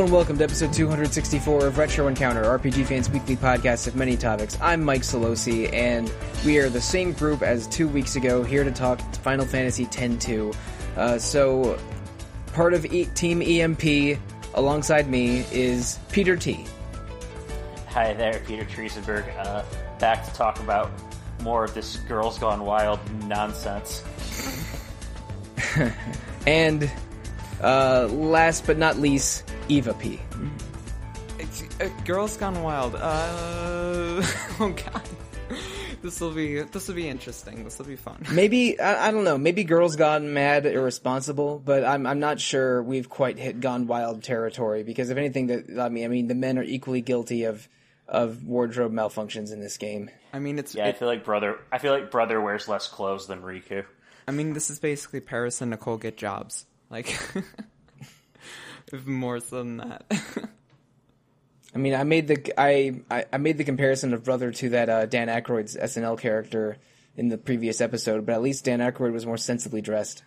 Hello and welcome to episode 264 of Retro Encounter, RPG Fans Weekly Podcast of many topics. I'm Mike Sollosi, and we are the same group as two weeks ago, here to talk Final Fantasy X-2. Uh, so, part of e- Team EMP, alongside me, is Peter T. Hi there, Peter Triezenberg. Uh, back to talk about more of this Girls Gone Wild nonsense. and uh, last but not least, Eva P. Uh, Girls Gone Wild. Uh, oh god, this will be this will be interesting. This will be fun. Maybe I, I don't know. Maybe girls gone mad, irresponsible, but I'm I'm not sure we've quite hit gone wild territory because if anything, that I mean, I mean, the men are equally guilty of of wardrobe malfunctions in this game. I mean, it's Yeah, I feel like brother. I feel like brother wears less clothes than Rikku. I mean, this is basically Paris and Nicole get jobs. Like, if more so than that. I mean, I made the I I, I made the comparison of brother to that uh, Dan Aykroyd's SNL character in the previous episode, but at least Dan Aykroyd was more sensibly dressed.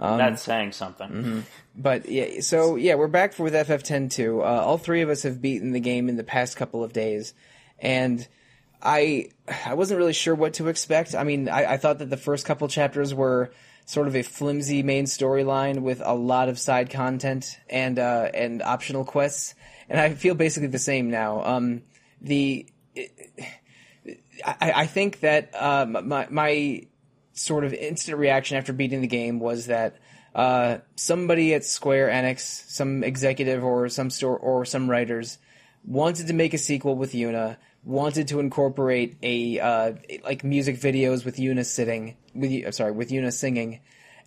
Um, That's saying something. mm-hmm. But yeah, so yeah, we're back for with FF10 too. Uh, all three of us have beaten the game in the past couple of days, and I I wasn't really sure what to expect. I mean, I, I thought that the first couple chapters were sort of a flimsy main storyline with a lot of side content and uh, and optional quests, and I feel basically the same now. Um, the I, I think that uh, my my sort of instant reaction after beating the game was that uh, somebody at Square Enix, some executive or some store or some writers, wanted to make a sequel with Yuna, wanted to incorporate a uh, like music videos with Yuna sitting with sorry with Yuna singing,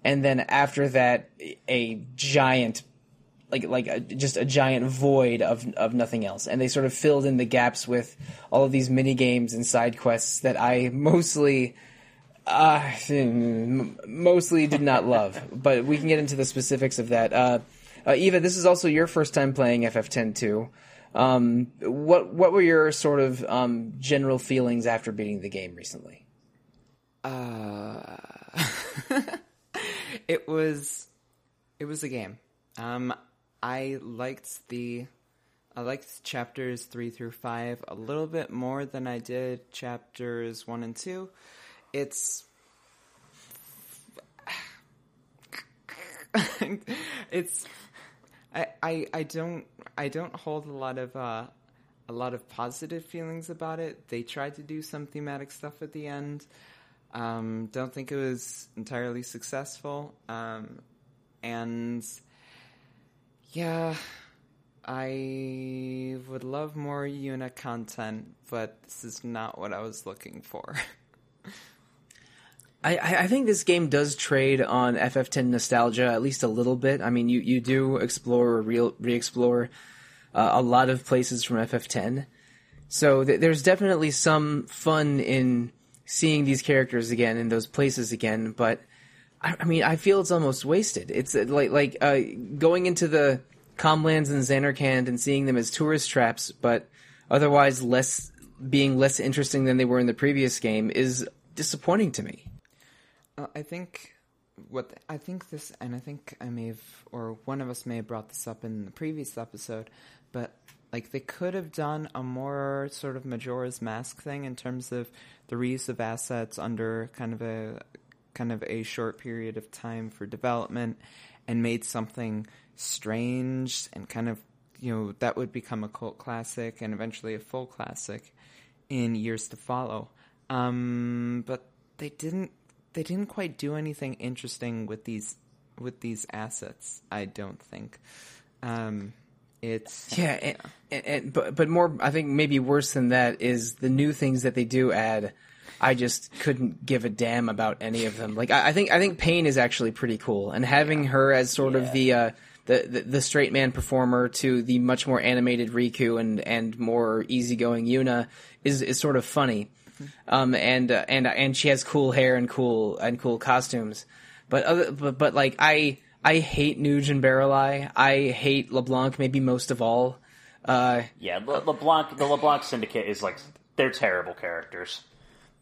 and then after that a giant like like a, just a giant void of of nothing else, and they sort of filled in the gaps with all of these mini games and side quests that I mostly. Uh, mostly did not love, but we can get into the specifics of that. Uh, uh, Eva, this is also your first time playing FF10 too. Um, what what were your sort of um, general feelings after beating the game recently? Uh, it was it was a game. Um, I liked the I liked chapters three through five a little bit more than I did chapters one and two. It's it's I, I I don't I don't hold a lot of uh, a lot of positive feelings about it. They tried to do some thematic stuff at the end. Um, don't think it was entirely successful. Um, and yeah, I would love more Yuna content, but this is not what I was looking for. I, I think this game does trade on FF10 nostalgia at least a little bit. I mean, you, you do explore or re- re-explore uh, a lot of places from FF10, so th- there's definitely some fun in seeing these characters again in those places again. But I, I mean, I feel it's almost wasted. It's uh, like like uh, going into the Calmlands and Zanarkand and seeing them as tourist traps, but otherwise less being less interesting than they were in the previous game is disappointing to me. Uh, I think what I think this, and I think I may have, or one of us may have brought this up in the previous episode, but like they could have done a more sort of Majora's Mask thing in terms of the reuse of assets under kind of a kind of a short period of time for development, and made something strange and kind of you know that would become a cult classic and eventually a full classic in years to follow. Um, but they didn't they didn't quite do anything interesting with these with these assets. I don't think. Um, it's Yeah, and, and, and but but more, I think maybe worse than that is the new things that they do add. I just couldn't give a damn about any of them. Like I, I think I think Paine is actually pretty cool, and having her as sort of the, uh, the the the straight man performer to the much more animated Rikku and and more easygoing Yuna is is sort of funny. Um, and uh, and and she has cool hair and cool and cool costumes, but other but, but like I I hate Nooj and Baralai. I hate LeBlanc maybe most of all. Uh, Yeah, Le- LeBlanc. The LeBlanc Syndicate is like they're terrible characters.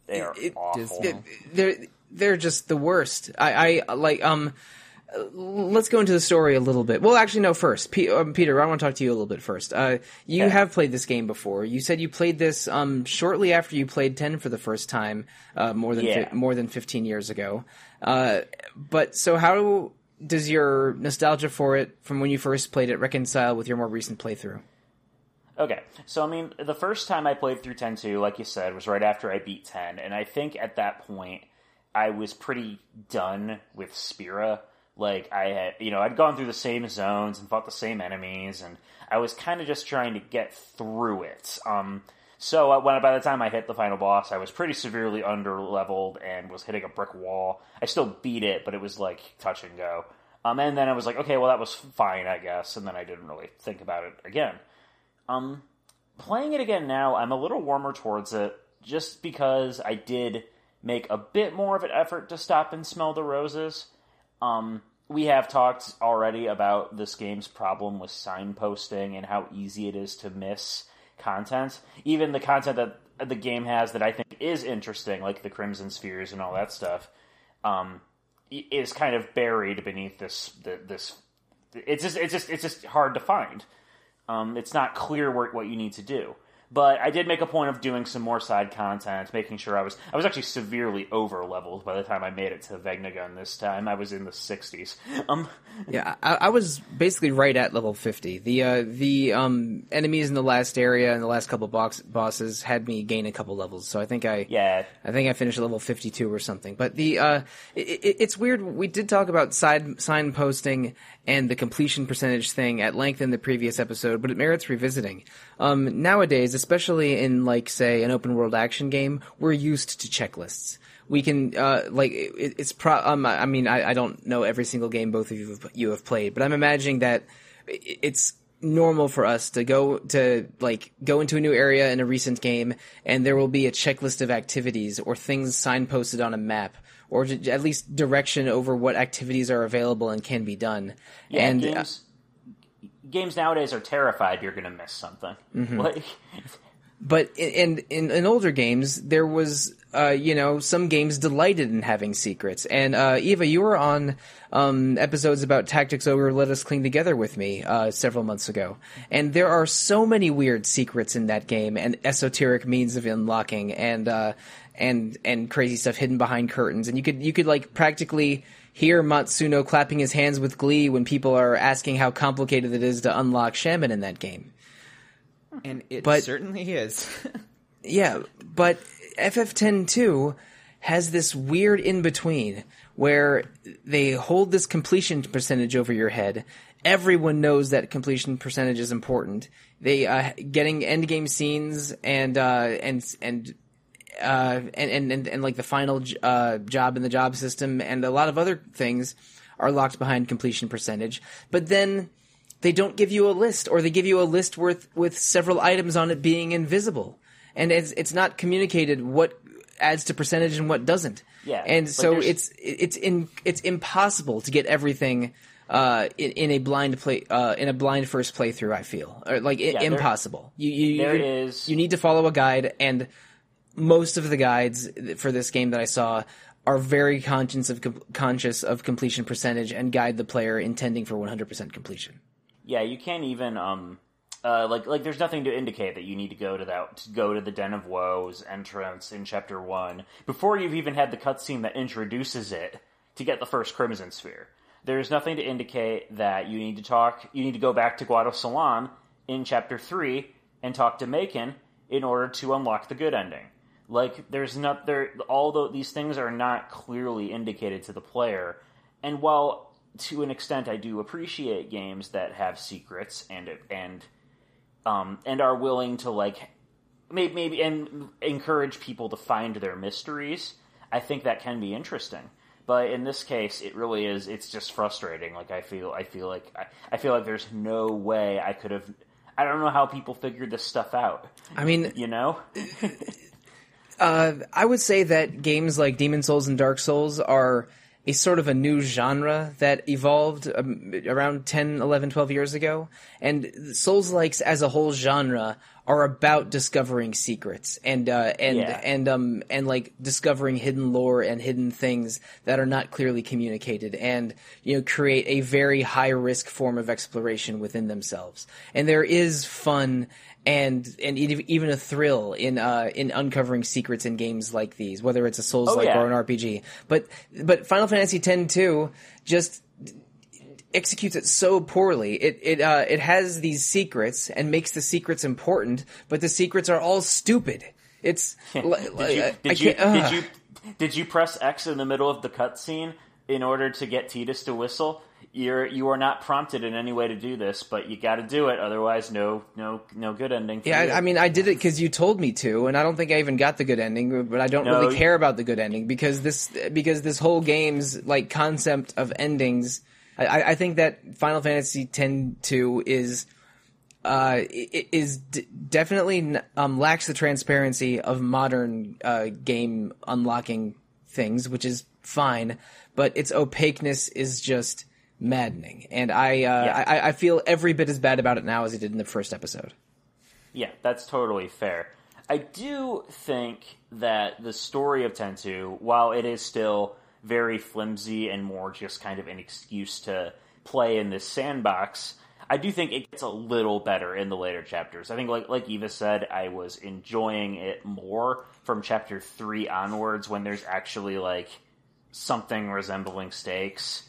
They are It- awful. Dismal. they're they're just the worst. I, I like um let's go into the story a little bit. Well, actually, no. First, P- um, Peter, I want to talk to you a little bit first. Uh, you have played this game before. You said you played this um, shortly after you played Ten for the first time, uh, more than Yeah. fi- more than fifteen years ago. Uh, but so, how does your nostalgia for it from when you first played it reconcile with your more recent playthrough? Okay, so I mean, the first time I played through 10-2, like you said, was right after I beat 10, and I think at that point I was pretty done with Spira. Like I had, you know, I'd gone through the same zones and fought the same enemies, and I was kind of just trying to get through it. Um, so uh, when by the time I hit the final boss, I was pretty severely under leveled and was hitting a brick wall. I still beat it, but it was like touch and go. Um, and then I was like, okay, well that was fine, I guess, and then I didn't really think about it again. Um, playing it again now, I'm a little warmer towards it just because I did make a bit more of an effort to stop and smell the roses. Um, we have talked already about this game's problem with signposting and how easy it is to miss content. Even the content that the game has that I think is interesting, like the Crimson Spheres and all that stuff, um, is kind of buried beneath this. This, it's just, it's just, it's just hard to find. Um, it's not clear what, what you need to do. But I did make a point of doing some more side content, making sure I was I was actually severely over leveled by the time I made it to Vegnagun this time. I was in the sixties. Um, Yeah, I, I was basically right at level fifty. The uh, the um, enemies in the last area and the last couple box bosses had me gain a couple levels, so I think I yeah, I think I finished level 52 or something. But the uh, it, it, it's weird. We did talk about side sign posting and the completion percentage thing at length in the previous episode, but it merits revisiting. Um, nowadays, especially in like say an open world action game, we're used to checklists. We can uh, like it, it's pro. Um, I mean, I, I don't know every single game both of you have, you have played, but I'm imagining that it's normal for us to go to like go into a new area in a recent game and there will be a checklist of activities or things signposted on a map or at least direction over what activities are available and can be done yeah. and uh, games games nowadays are terrified you're going to miss something. Mm-hmm. Like, but in, in in older games there was uh, you know some games delighted in having secrets and uh, eva you were on um, episodes about tactics ogre let us cling together with me uh, several months ago and there are so many weird secrets in that game and esoteric means of unlocking and uh, and and crazy stuff hidden behind curtains and you could you could like practically hear matsuno clapping his hands with glee when people are asking how complicated it is to unlock shaman in that game And it But- certainly is. Yeah, but FF10 2 has this weird in between where they hold this completion percentage over your head. Everyone knows that completion percentage is important. They uh, getting end game scenes and uh, and and. Uh, and, and, and, and like the final j- uh, job in the job system and a lot of other things are locked behind completion percentage. But then they don't give you a list or they give you a list with with several items on it being invisible. And it's it's not communicated what adds to percentage and what doesn't. Yeah, and so it's it's in it's impossible to get everything uh, in, in a blind play uh, in a blind first playthrough i feel. Or like i there- impossible. You you there you, is- you need to follow a guide and most of the guides for this game that i saw are very conscious of com- conscious of completion percentage and guide the player intending for 100% completion Yeah, you can't even um uh like like there's nothing to indicate that you need to go to that to go to the Den of Woes entrance in chapter one before you've even had the cutscene that introduces it to get the first Crimson Sphere. There's nothing to indicate that you need to talk you need to go back to Guado Salam in chapter three and talk to Maechen in order to unlock the good ending. Like there's not there although these things are not clearly indicated to the player. And while to an extent I do appreciate games that have secrets and and um and are willing to like maybe, maybe and encourage people to find their mysteries, I think that can be interesting. But in this case, it really is. It's just frustrating. Like I feel, I feel like I, I feel like there's no way I could have. I don't know how people figured this stuff out. i mean You know? Uh, I would say that games like Demon Souls and Dark Souls are a sort of a new genre that evolved um, around 10, 11, 12 years ago. And Souls likes as a whole genre are about discovering secrets and uh, and Yeah. and um and like discovering hidden lore and hidden things that are not clearly communicated and you know create a very high risk form of exploration within themselves. And there is fun and and even a thrill in uh in uncovering secrets in games like these, whether it's a Souls like Oh, yeah. or an RPG. But but Final Fantasy X two just executes it so poorly. It it uh, it has these secrets and makes the secrets important, but the secrets are all stupid. It's Did you did you can't- did you did you press X in the middle of the cutscene in order to get Tidus to whistle? You're you are not prompted in any way to do this, but you got to do it. Otherwise, no no no good ending. For Yeah, you. I, I mean, I did it because you told me to, and I don't think I even got the good ending. But I don't No, really care about the good ending because this because this whole game's like concept of endings. I- I, think that Final Fantasy X two is uh, is d- definitely um, lacks the transparency of modern uh, game unlocking things, which is fine, but its opaqueness is just maddening, and I, uh, Yeah. I I feel every bit as bad about it now as I did in the first episode. Yeah, that's totally fair. I do think that the story of Tentu, while it is still very flimsy and more just kind of an excuse to play in this sandbox, I do think it gets a little better in the later chapters. I think, like like Eva said, I was enjoying it more from chapter three onwards when there's actually like something resembling stakes.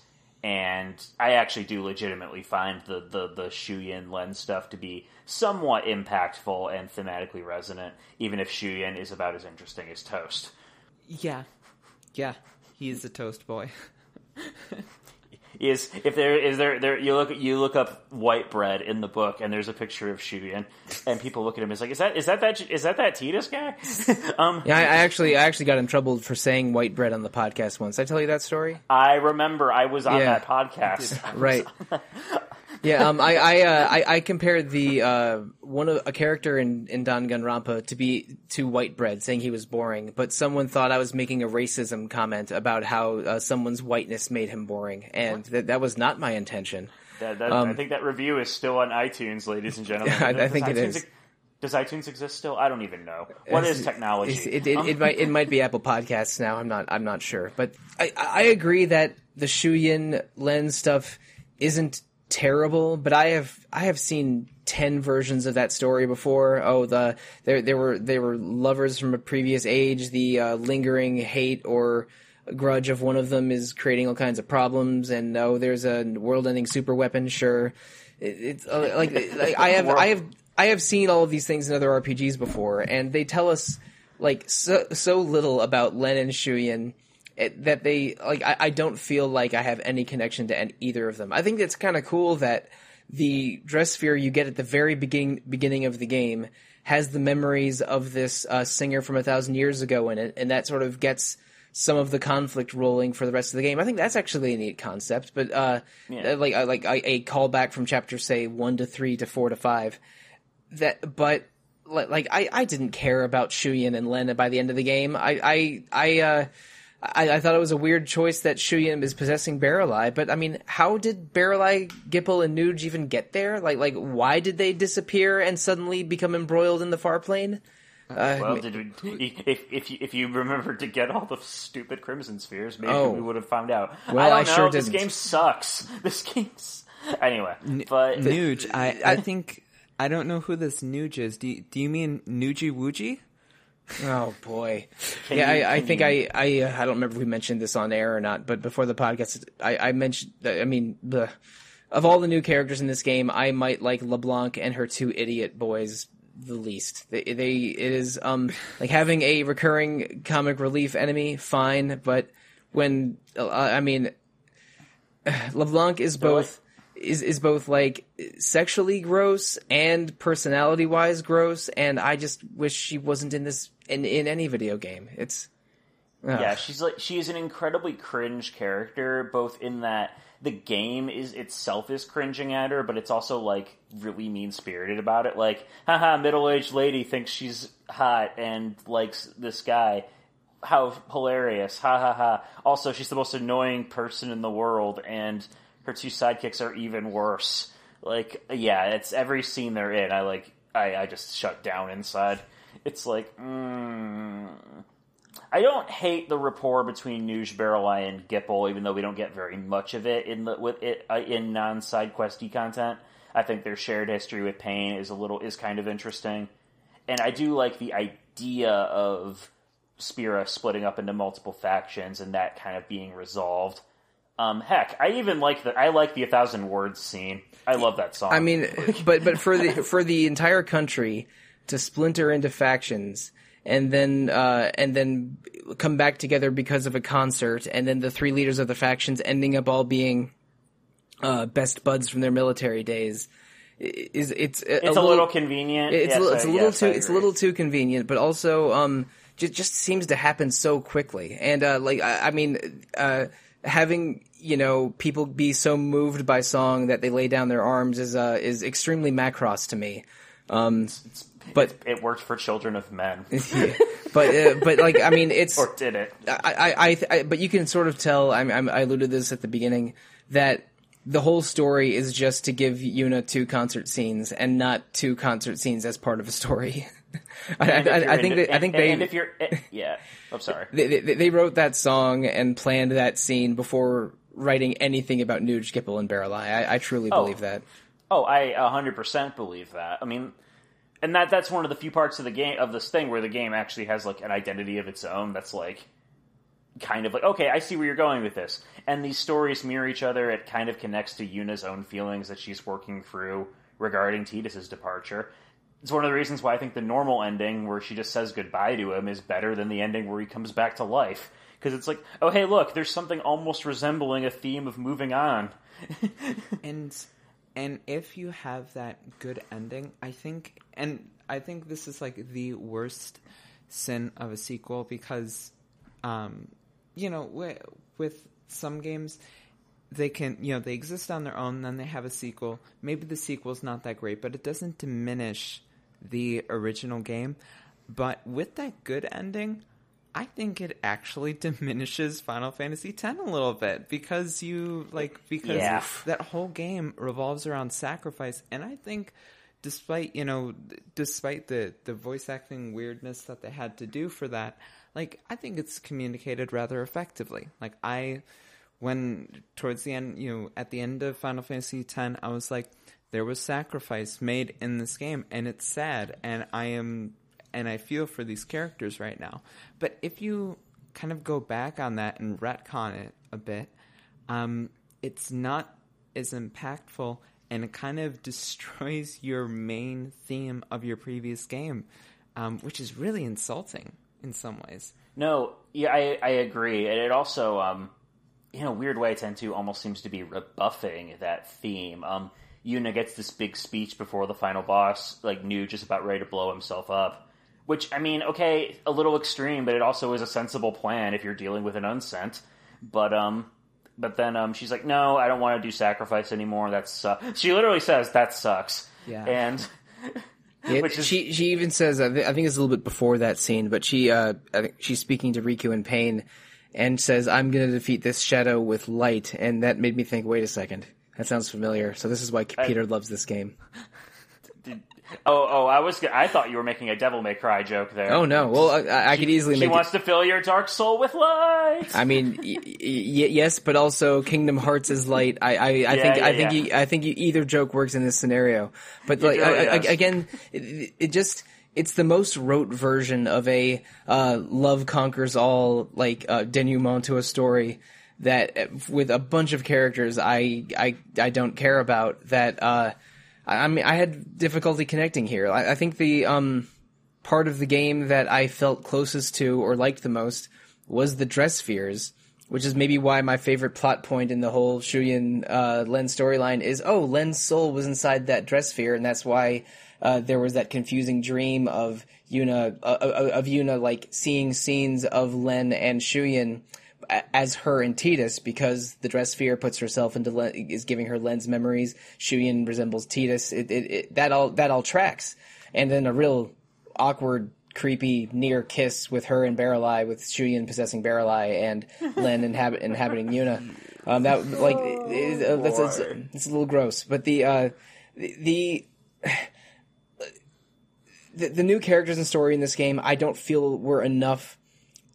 And I actually do legitimately find the, the, the Shuyin lens stuff to be somewhat impactful and thematically resonant, even if Shuyin is about as interesting as Toast. Yeah, yeah, he's a toast boy. Is if there is there there you look you look up white bread in the book and there's a picture of Shuyin and people look at him as like is that is that that is that that Tidus guy? um, Yeah, I, I actually, I actually got in trouble for saying white bread on the podcast once. Did I tell you that story? I remember I was on Yeah. that podcast. Right. Yeah, um, I, I, uh, I, I compared the uh, one of a character in in Danganronpa to be to white bread, saying he was boring. But someone thought I was making a racism comment about how uh, someone's whiteness made him boring, and that that was not my intention. That, that, I think that review is still on iTunes, ladies and gentlemen. Um, I- I Does think it iTunes is. Does iTunes exist still? I don't even know. What is technology? It, it, Um, it might it might be Apple Podcasts now. I'm not I'm not sure, but I I agree that the Shuyin lens stuff isn't terrible. But I have I have seen ten versions of that story before. Oh, the there there were they were lovers from a previous age. The uh, lingering hate or grudge of one of them is creating all kinds of problems. And oh, there's a world-ending super weapon. Sure, it, it's uh, like, like I have I have I have seen all of these things in other RPGs before, and they tell us like so so little about Lenne and Shuyin it, that they like. I, I don't feel like I have any connection to an, either of them. I think it's kind of cool that the dress sphere you get at the very beginning beginning of the game has the memories of this uh, singer from a thousand years ago in it, and that sort of gets some of the conflict rolling for the rest of the game. I think that's actually a neat concept, but uh, Yeah. like like a, a callback from chapter say one to three to four to five that but li- like I, I didn't care about Shuyin and Lenne by the end of the game. I I I uh I, I thought it was a weird choice that Shuyin is possessing Baralai, but I mean, how did Baralai, Gippal, and Nooj even get there? Like like why did they disappear and suddenly become embroiled in the far plane? Uh, Well, did we, if if you, if you remembered to get all the stupid Crimson Spheres, maybe Oh. we would have found out. Well, I don't I know. sure this didn't. game sucks. This game's anyway. But Nooj, I, I think I don't know who this Nooj is. Do you, do you mean Nuji Wooji? Oh boy, Can yeah. you- I, I think you- I I I don't remember if we mentioned this on air or not, but before the podcast, I, I mentioned. I mean, the of all the new characters in this game, I might like LeBlanc and her two idiot boys the least. They, they it is um like having a recurring comic relief enemy, fine, but when uh, I mean LeBlanc is both is is both like sexually gross and personality wise gross, and I just wish she wasn't in this in in any video game. It's ugh. Yeah, she's like she is an incredibly cringe character, both in that the game is itself is cringing at her, but it's also like really mean spirited about it. Like, haha, middle aged lady thinks she's hot and likes this guy. How hilarious! Ha ha ha! Also, she's the most annoying person in the world, and her two sidekicks are even worse. Like, yeah, it's every scene they're in. I like I, I just shut down inside. It's like, mm, I don't hate the rapport between Nooj, and Gippal, even though we don't get very much of it in the with it uh, in non side questy content. I think their shared history with Paine is a little is kind of interesting, and I do like the idea of Spira splitting up into multiple factions and that kind of being resolved. Um, heck, I even like the I like the A Thousand Words scene. I love that song. I mean, but but for the for the entire country to splinter into factions and then uh, and then come back together because of a concert, and then the three leaders of the factions ending up all being uh, best buds from their military days. Is it's a, it's a, little, little convenient. It's, yes, a, it's a little yes, too it's a little too convenient, but also um just just seems to happen so quickly. And uh, like I, I mean, uh, having you know people be so moved by song that they lay down their arms is uh, is extremely Macross to me. Um, but it worked for children of men. yeah. But uh, but like I mean it's or did it? I I, I, I but you can sort of tell. I, I alluded to this at the beginning that the whole story is just to give Yuna two concert scenes and not two concert scenes as part of a story. I, I, I, think into, that, I think they and if you're yeah I'm sorry they, they, they wrote that song and planned that scene before writing anything about Nooj, Gippal, and Baralai. I, I truly Oh. believe that. Oh, I 100% believe that. I mean, and that that's one of the few parts of the game of this thing where the game actually has like an identity of its own that's like kind of like okay, I see where you're going with this. And these stories mirror each other. It kind of connects to Yuna's own feelings that she's working through regarding Tidus's departure. It's one of the reasons why I think the normal ending where she just says goodbye to him is better than the ending where he comes back to life. Because it's like, oh hey, look, there's something almost resembling a theme of moving on. and and if you have that good ending, I think, and I think this is like the worst sin of a sequel because, um, you know, with, with some games, they can, you know, they exist on their own, then they have a sequel. Maybe the sequel's not that great, but it doesn't diminish the original game. But with that good ending, I think it actually diminishes Final Fantasy X a little bit because you like because Yeah. that whole game revolves around sacrifice, and I think despite you know despite the the voice acting weirdness that they had to do for that, like I think it's communicated rather effectively. Like I when towards the end, you know, at the end of Final Fantasy X, I was like, there was sacrifice made in this game, and it's sad, and I am, and I feel for these characters right now. But if you kind of go back on that and retcon it a bit, um, it's not as impactful, and it kind of destroys your main theme of your previous game, um, which is really insulting in some ways. No, yeah, I, I agree, and it also, um, in a weird way, tend to almost seems to be rebuffing that theme. Um, Yuna gets this big speech before the final boss, like Nooj, just about ready to blow himself up. Which I mean, okay, a little extreme, but it also is a sensible plan if you're dealing with an unsent. But um, but then um, she's like, no, I don't want to do sacrifice anymore. That's uh, she literally says that sucks. Yeah. and. Yeah, is- she she even says I thi- I think it's a little bit before that scene, but she uh I think she's speaking to Rikku in Paine and says I'm going to defeat this shadow with light, and that made me think. Wait a second, that sounds familiar. So this is why Peter loves this game. Oh, oh! I was. I thought you were making a Devil May Cry joke there. Oh no, well I, I could easily She make. it- wants to fill your dark soul with light. I mean, y- y- yes, but also Kingdom Hearts is light. I, I, I Yeah, think, yeah, I think, yeah. you, I think you, either joke works in this scenario. But like, really I, again, it, it just, it's the most rote version of a uh, love conquers all like uh, denouement to a story that, with a bunch of characters, I, I, I don't care about. That uh, I, mean, I had difficulty connecting here. I, I think the um, part of the game that I felt closest to or liked the most was the dress spheres, which is maybe why my favorite plot point in the whole Shuyin uh, Lenne storyline is oh Lenne's soul was inside that dress sphere, and that's why uh, there was that confusing dream of Yuna uh, uh, of Yuna like seeing scenes of Lenne and Shuyin as her and Tidus because the dress sphere puts herself into Lenne, is giving her Lenne's memories. Shuyin resembles Tidus. It, it, it, that all that all tracks, and then a real awkward, creepy near kiss with her and Baralai, with Shuyin possessing Baralai and Lenne inhabit, inhabiting Yuna. Um, that like it- uh, that's it's, it's a little gross, but the uh, the the, the new characters and story in this game, I don't feel were enough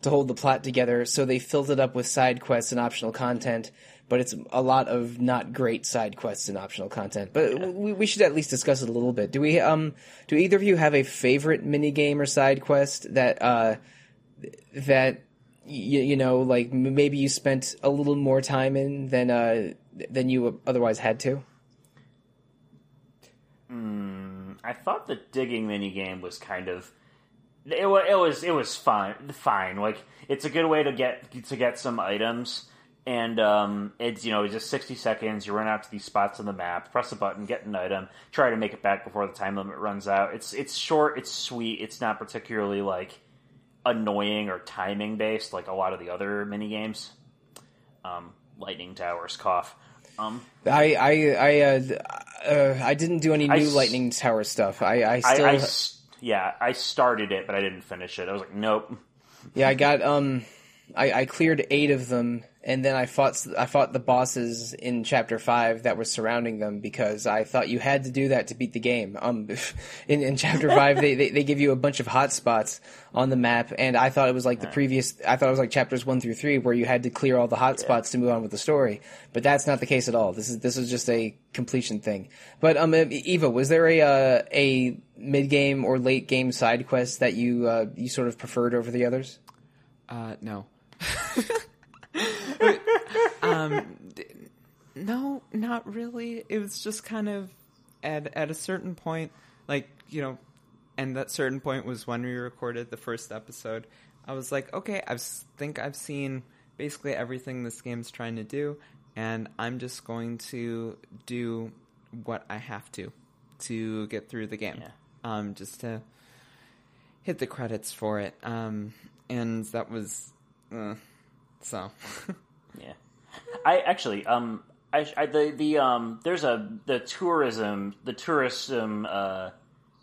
to hold the plot together. So they filled it up with side quests and optional content. But it's a lot of not great side quests and optional content. But yeah. we, we should at least discuss it a little bit. Do we? Um, do either of you have a favorite mini game or side quest that uh, that you, you know, like maybe you spent a little more time in than uh, than you otherwise had to? Mm, I thought the digging mini game was kind of it, it was it was fine fine. Like it's a good way to get to get some items. And um, it's you know just 60 seconds. You run out to these spots on the map. Press a button get an item. Try to make it back before the time limit runs out. It's it's short it's sweet. It's not particularly like annoying or timing based like a lot of the other mini games um, lightning towers cough. Um, I I I uh, uh, I didn't do any new Lightning Tower stuff. I I still I, I, yeah I started it, but I didn't finish it. I was like, nope. Yeah, I got um, I I cleared eight of them and then I fought I fought the bosses in chapter five that were surrounding them because I thought you had to do that to beat the game. Um, in, in chapter five, they, they, they give you a bunch of hot spots on the map, and I thought it was like the previous. I thought it was like chapters one through three where you had to clear all the hot spots to move on with the story. But that's not the case at all. This is this is just a completion thing. But um, Eva, was there a uh, a mid game or late game side quest that you uh, you sort of preferred over the others? Uh, no. um, no, not really. It was just kind of at at a certain point, like you know, and that certain point was when we recorded the first episode. I was like, okay, I think I've seen basically everything this game's trying to do, and I'm just going to do what I have to to get through the game. Yeah. Um, just to hit the credits for it. Um, and that was uh, so. yeah. I actually, um, I, I, the the um, there's a the tourism the tourism uh,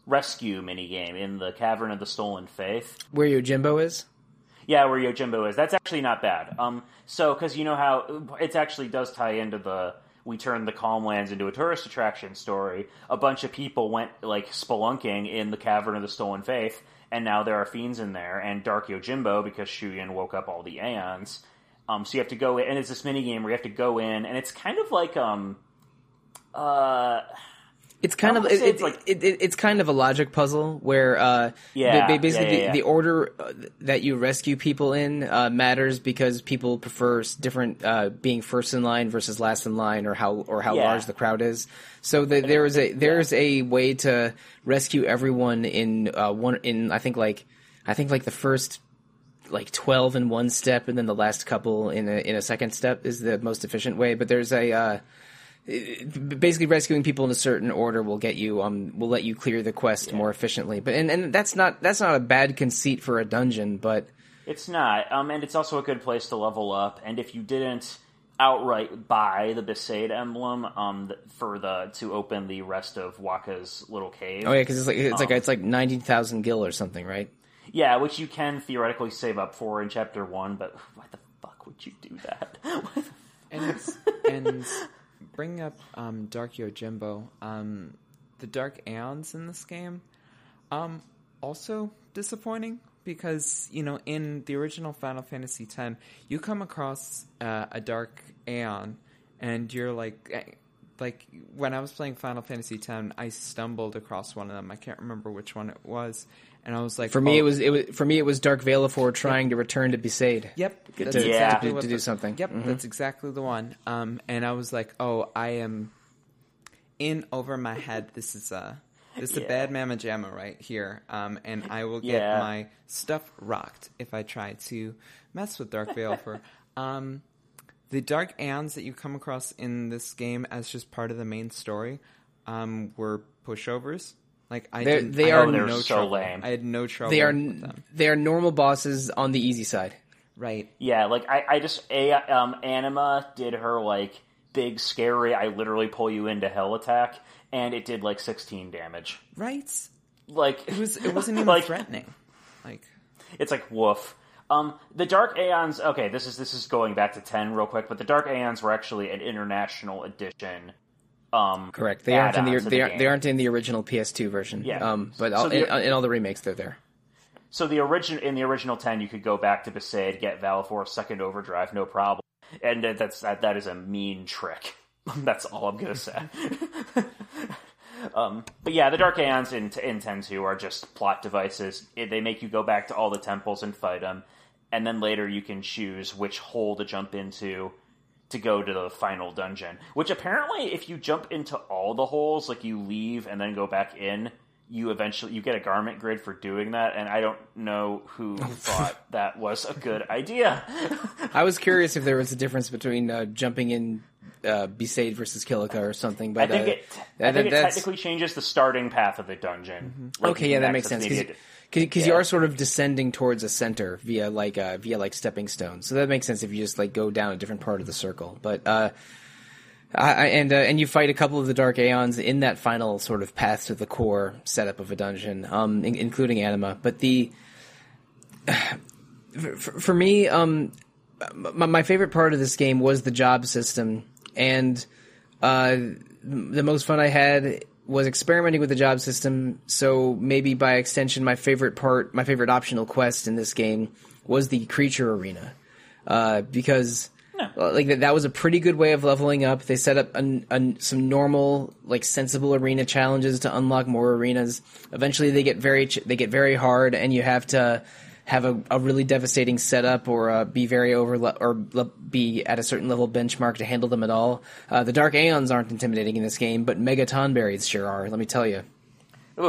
rescue mini game in the Cavern of the Stolen Fayth, where Yojimbo is. Yeah, where Yojimbo is. That's actually not bad. Um, so because you know how it actually does tie into the we turned the Calmlands into a tourist attraction story. A bunch of people went like spelunking in the Cavern of the Stolen Fayth, and now there are fiends in there and Dark Yojimbo because Shuyin woke up all the Aeons um, so you have to go in, and it's this mini game where you have to go in, and it's kind of like um, uh, it's kind of it, it's, like, it, it, it's kind of a logic puzzle where uh, yeah, basically yeah, yeah, the, the, order uh, that you rescue people in uh, matters because people prefer different uh, being first in line versus last in line or how or how large the crowd is. So the, there is a there is a way to rescue everyone in uh, one in I think like I think like the first like 12 in one step and then the last couple in a, in a second step is the most efficient way. But there's a, uh, basically rescuing people in a certain order will get you, um, will let you clear the quest yeah. more efficiently. But, and, and that's not, that's not a bad conceit for a dungeon, but. It's not. Um, and it's also a good place to level up. And if you didn't, outright buy the Besaid emblem um for the to open the rest of Wakka's little cave. Oh yeah, because it's like it's um, like it's like ninety thousand gil or something, right? Yeah, which you can theoretically save up for in chapter one, but why the fuck would you do that? and and bring up um, Dark Yojimbo. Um, the Dark Aeons in this game, um, also disappointing because you know in the original Final Fantasy X, you come across uh, a Dark Aeon, and you're like. Eh, like when I was playing Final Fantasy X, I stumbled across one of them. I can't remember which one it was, and I was like, for me, oh. it was it was for me it was Dark Valefor trying yep. to return to Besaid. Yep, to, to, yeah. to, to do something. Yep, mm-hmm. that's exactly the one. Um, and I was like, oh, I am in over my head. This is a this is yeah. a bad mamma jamma right here. Um, and I will get yeah. my stuff rocked if I try to mess with Dark Valefor. um, the Dark Aeons that you come across in this game as just part of the main story um, were pushovers like I They're, they I are no so trouble. lame. I had no trouble. They are with them. they are normal bosses on the easy side. Right. Yeah, like I, I just a um Anima did her like big scary I literally pull you into hell attack and it did like 16 damage. Right. Like it was it wasn't even like, threatening. Like it's like woof. Um, the Dark Aeons. Okay, this is this is going back to ten real quick, but the Dark Aeons were actually an international edition Um, Correct. They aren't in the, they, aren't, they aren't in the original PS2 version. Yeah. Um, but So all, the- in, in all the remakes, they're there. So the origin in the original ten, you could go back to Besaid, get Valefor second overdrive, no problem. And that's that, that is a mean trick. that's all I'm gonna say. um, but yeah, the Dark Aeons in in ten two are just plot devices. They make you go back to all the temples and fight them, and then later you can choose which hole to jump into to go to the final dungeon. Which apparently, if you jump into all the holes, like you leave and then go back in, you eventually you get a garment grid for doing that. And I don't know who thought that was a good idea. I was curious if there was a difference between uh, jumping in uh, Besaid versus Kilika or something. But I think uh, it. I that- think it technically changes the starting path of the dungeon. Like, okay, yeah, that makes sense because a- you are sort of descending towards a center via like uh, via like stepping stones. So that makes sense if you just like go down a different part of the circle. But uh, I, I- and uh, and you fight a couple of the Dark Aeons in that final sort of path to the core setup of a dungeon, um, in- including Anima. But the for, for me, um, my, my favorite part of this game was the job system, and uh, the most fun I had was experimenting with the job system. So maybe by extension, my favorite part, my favorite optional quest in this game was the creature arena, uh, because. uh, Like that, that was a pretty good way of leveling up. They set up an, an, some normal, like sensible arena challenges to unlock more arenas. Eventually, they get very ch- they get very hard, and you have to have a, a really devastating setup or uh, be very over or le- be at a certain level benchmark to handle them at all. Uh, the Dark Aeons aren't intimidating in this game, but Mega Tonberries sure are. Let me tell you.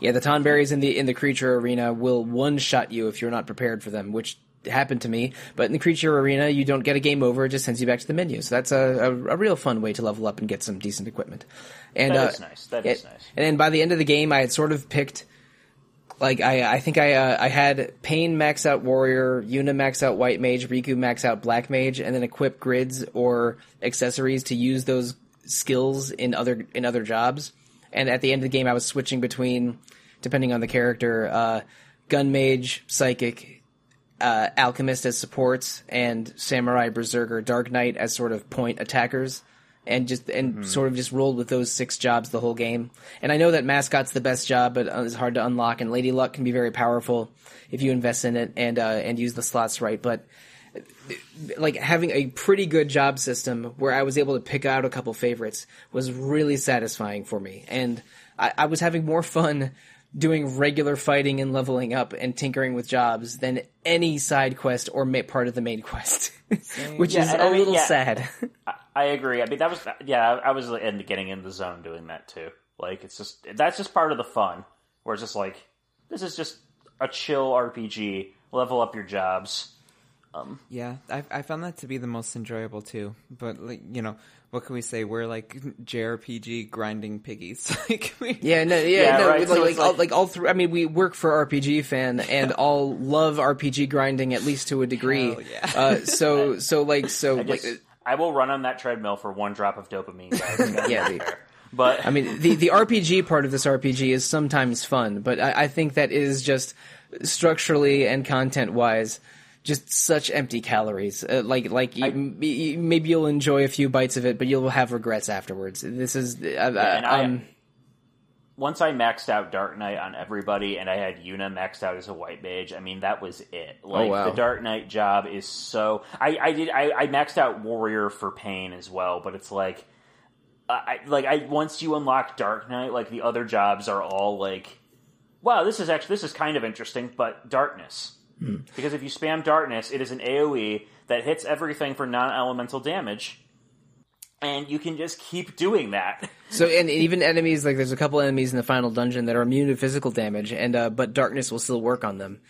Yeah, the Tonberries in the in the creature arena will one shot you if you're not prepared for them, which happened to me. But in the creature arena, you don't get a game over; it just sends you back to the menu. So that's a, a, a real fun way to level up and get some decent equipment. And That uh, nice. That it- is nice. And then by the end of the game, I had sort of picked like I I think I uh, I had Paine max out Warrior, Yuna max out White Mage, Rikku max out Black Mage, and then equip grids or accessories to use those skills in other in other jobs. And at the end of the game, I was switching between, depending on the character, uh, Gun Mage, Psychic, uh, Alchemist as supports, and Samurai, Berserker, Dark Knight as sort of point attackers, and just and sort of just rolled with those six jobs the whole game. And I know that mascot's the best job, but uh, it's hard to unlock. And Lady Luck can be very powerful if you invest in it and uh, and use the slots right. But like having a pretty good job system where I was able to pick out a couple favorites was really satisfying for me, and I, I was having more fun doing regular fighting and leveling up and tinkering with jobs than any side quest or ma- part of the main quest, which Yeah, is and a I mean, little yeah. sad. I agree. I mean, that was yeah. I I was in getting in the zone doing that too. Like it's just that's just part of the fun. Where it's just like this is just a chill RPG. Level up your jobs. Yeah, I I found that to be the most enjoyable too. But like you know, what can we say? We're like JRPG grinding piggies. like we, Yeah, no, yeah, Yeah, no, right, like, so like, it's all, like- like all three. I mean, we work for RPG fan and all love RPG grinding at least to a degree. Hell yeah. uh, so, so like, so I like, just I will run on that treadmill for one drop of dopamine. Guys. Yeah, yeah. the- But I mean, the the RPG part of this RPG is sometimes fun, but I, I think that is just structurally and content wise. Just such empty calories. Uh, like, like you, m- y- maybe you'll enjoy a few bites of it, but you'll have regrets afterwards. This is, uh, I- um, once I maxed out Dark Knight on everybody, and I had Yuna maxed out as a white mage. I mean, that was it. Oh, like wow. the Dark Knight job is so. I, I did. I, I maxed out Warrior for Paine as well, but it's like, I like I once you unlock Dark Knight, like the other jobs are all like, wow, this is actually this is kind of interesting, but darkness. Hmm. Because if you spam darkness, it is an AOE that hits everything for non-elemental damage, and you can just keep doing that. So and even enemies like there's a couple enemies in the final dungeon that are immune to physical damage, and uh, but darkness will still work on them.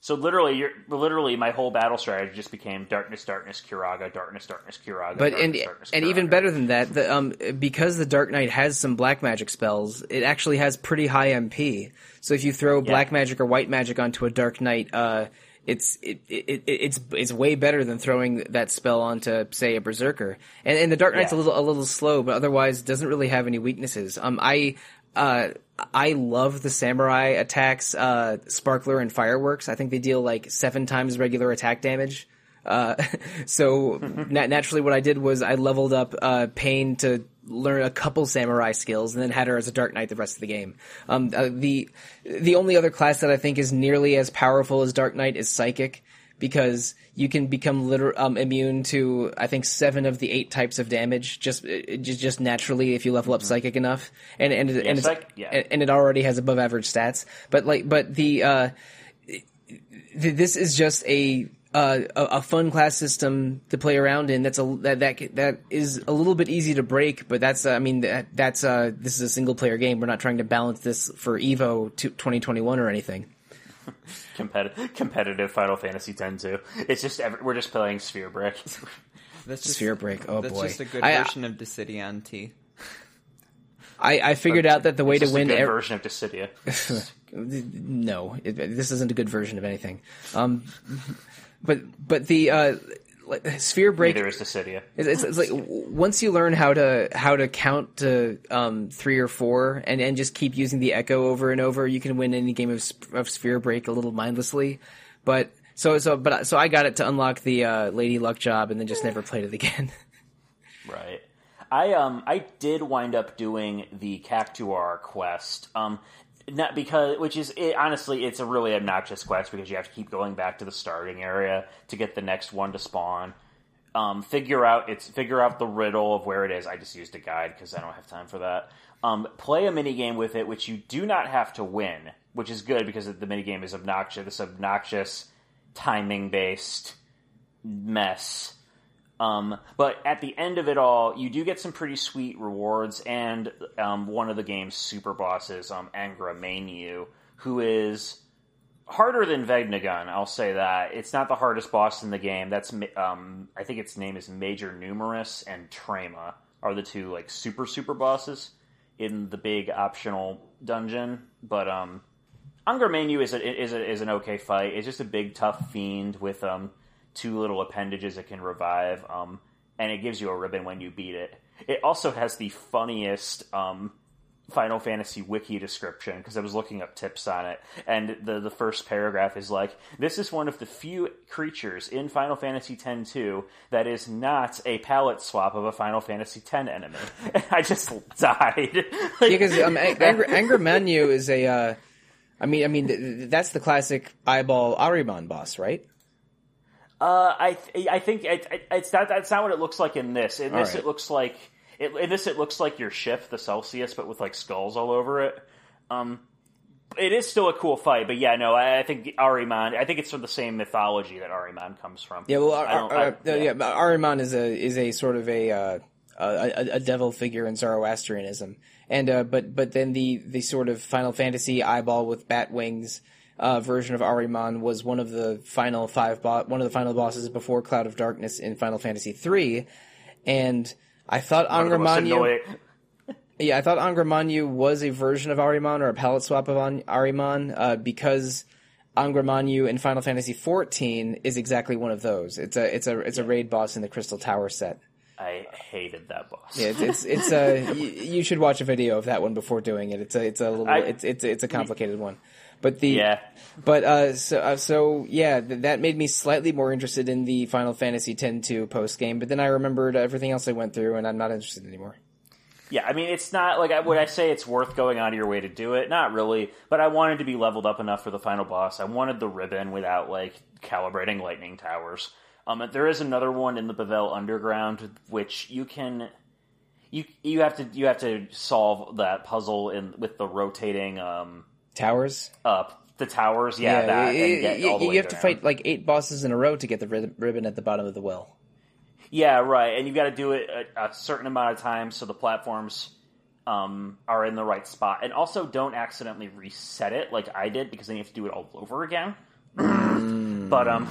So literally, you're literally my whole battle strategy just became darkness, darkness, Curaga, darkness, darkness, Curaga. But darkness, and darkness, and Curaga. even better than that, the, um, because the Dark Knight has some black magic spells, it actually has pretty high MP. So if you throw black magic or white magic onto a Dark Knight, uh, it's it, it, it it's it's way better than throwing that spell onto say a Berserker. And and the Dark Knight's a little a little slow, but otherwise doesn't really have any weaknesses. Um, I. Uh, I love the samurai attacks, uh, sparkler and fireworks. I think they deal like seven times regular attack damage. Uh, so na- naturally, what I did was I leveled up uh, Paine to learn a couple samurai skills and then had her as a dark knight the rest of the game. Um, uh, the the only other class that I think is nearly as powerful as dark knight is psychic because you can become liter- um, immune to I think seven of the eight types of damage just uh, just, just naturally if you level up psychic enough, and and and, psych- yeah. and, and it already has above average stats. But like, but the uh, th- this is just a. Uh, a, a fun class system to play around in. That's a that that that is a little bit easy to break, but that's uh, I mean that that's uh this is a single player game. We're not trying to balance this for Evo 2021 or anything. Competitive, competitive Final Fantasy X too. It's just every, we're just playing Sphere Break. That's just, Sphere break. Oh that's boy, just a good I, version of Dissidia NT. I, I figured out that the way It's to just a win good ev- version of Dissidia. no, it, this isn't a good version of anything. Um, but but the uh, sphere break Neither is Dissidia. It's, it's, it's like once you learn how to how to count to um, three or four, and, and just keep using the echo over and over, you can win any game of, of sphere break a little mindlessly. But so so but so I got it to unlock the uh, Lady Luck job, and then just never played it again. Right. I um I did wind up doing the Cactuar quest. Um not because which is it, honestly it's a really obnoxious quest because you have to keep going back to the starting area to get the next one to spawn. Um, figure out it's figure out the riddle of where it is. I just used a guide because I don't have time for that. Um, play a mini game with it, which you do not have to win, which is good because the mini game is obnoxious. This obnoxious timing based mess. Um, but at the end of it all, you do get some pretty sweet rewards, and um, one of the game's super bosses, um, Angra Mainyu, who is harder than Vegnagun. I'll say that it's not the hardest boss in the game. That's um, I think its name is Major Numerus and Trema are the two like super super bosses in the big optional dungeon. But um, Angra Mainyu is a, is a, is an okay fight. It's just a big tough fiend with um two little appendages it can revive. Um, and it gives you a ribbon when you beat it. It also has the funniest um Final Fantasy wiki description because I was looking up tips on it, and the the first paragraph is like, "This is one of the few creatures in Final Fantasy X-2 that is not a palette swap of a Final Fantasy X enemy." And I just died. Because um, Manu is a. Uh, I mean, I mean, th- th- that's the classic eyeball Ahriman boss, right? Uh, I th- I think it, it, it's not that's not what it looks like in this. In this, right. it looks like it, in this it looks like your ship, the Celsius, but with like skulls all over it. Um, it is still a cool fight, but yeah, no, I, I think Ahriman. I think it's from the same mythology that Ahriman comes from. Yeah, well, Ar- I I- yeah, but Ahriman is a is a sort of a uh, a, a devil figure in Zoroastrianism, and uh, but but then the the sort of Final Fantasy eyeball with bat wings uh, version of Ahriman was one of the final five bo- one of the final bosses before Cloud of Darkness in Final Fantasy III, and I thought One of the most Angra Mainyu. annoying- Yeah, I thought Angra Mainyu was a version of Ahriman or a palette swap of An- Ahriman uh, because Angra Mainyu in Final Fantasy XIV is exactly one of those. It's a it's a it's a raid boss in the Crystal Tower set. I hated that boss. Yeah, it's it's, it's a you, you should watch a video of that one before doing it. It's a it's a little I- it's it's it's a complicated one. But the Yeah. but uh so uh, so yeah th- that made me slightly more interested in the Final Fantasy X-2 post game. But then I remembered everything else I went through, and I'm not interested anymore. Yeah, I mean, it's not like I- would I say it's worth going out of your way to do it? Not really, but I wanted to be leveled up enough for the final boss. I wanted the ribbon without like calibrating lightning towers. Um, there is another one in the Bevelle Underground which you can you you have to you have to solve that puzzle in with the rotating um Towers. up the towers. Yeah, that you, and get you- all the you way have to fight like eight bosses in a row to get the rib- ribbon at the bottom of the well. Yeah, right. And you've got to do it a, a certain amount of time so the platforms um, are in the right spot. And also don't accidentally reset it like I did because then you have to do it all over again. but um,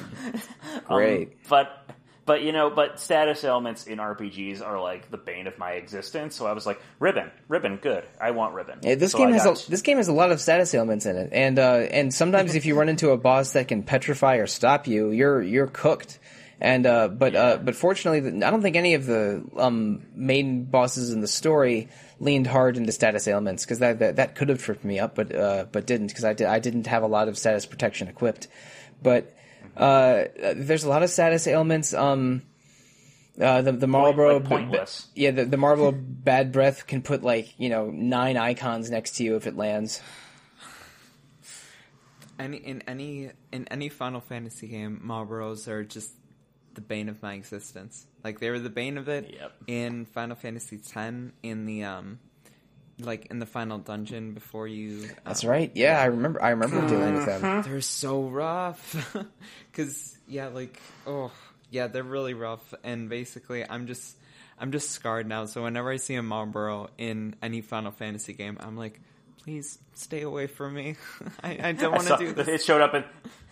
Great. um, but but you know, but status elements in RPGs are like the bane of my existence. So I was like, ribbon, ribbon, good. I want ribbon. Yeah, this So game I has got- a, this game has a lot of status ailments in it, and uh, and sometimes if you run into a boss that can petrify or stop you, you're you're cooked. And uh, but uh, but fortunately, I don't think any of the um, main bosses in the story leaned hard into status ailments because that, that that could have tripped me up, but uh, but didn't because I did I didn't have a lot of status protection equipped. But uh, there's a lot of status ailments. Um, Uh, the the Marlboro like, pointless. yeah, the, the Marlboro bad breath can put like you know nine icons next to you if it lands. Any in any in any Final Fantasy game, Marlboros are just the bane of my existence. Like they were the bane of it Yep. in Final Fantasy X in the um like in the final dungeon before you That's um, right. Yeah, I remember. I remember dealing with them. They're so rough. Cuz yeah, like oh, yeah, they're really rough and basically I'm just I'm just scarred now. So whenever I see a Marlboro in any Final Fantasy game, I'm like Please stay away from me. I, I don't want to do this. It showed up in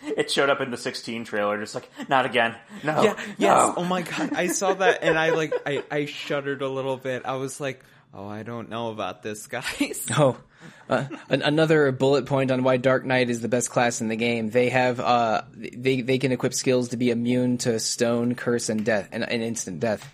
it showed up in the 16 trailer. Just like not again. No. Yeah, yes. Oh my god, I saw that and I like I I shuddered a little bit. I was like, "Oh, I don't know about this, guys." Oh, uh, an- another bullet point on why Dark Knight is the best class in the game. They have uh, they they can equip skills to be immune to stone, curse, and death, and, and instant death.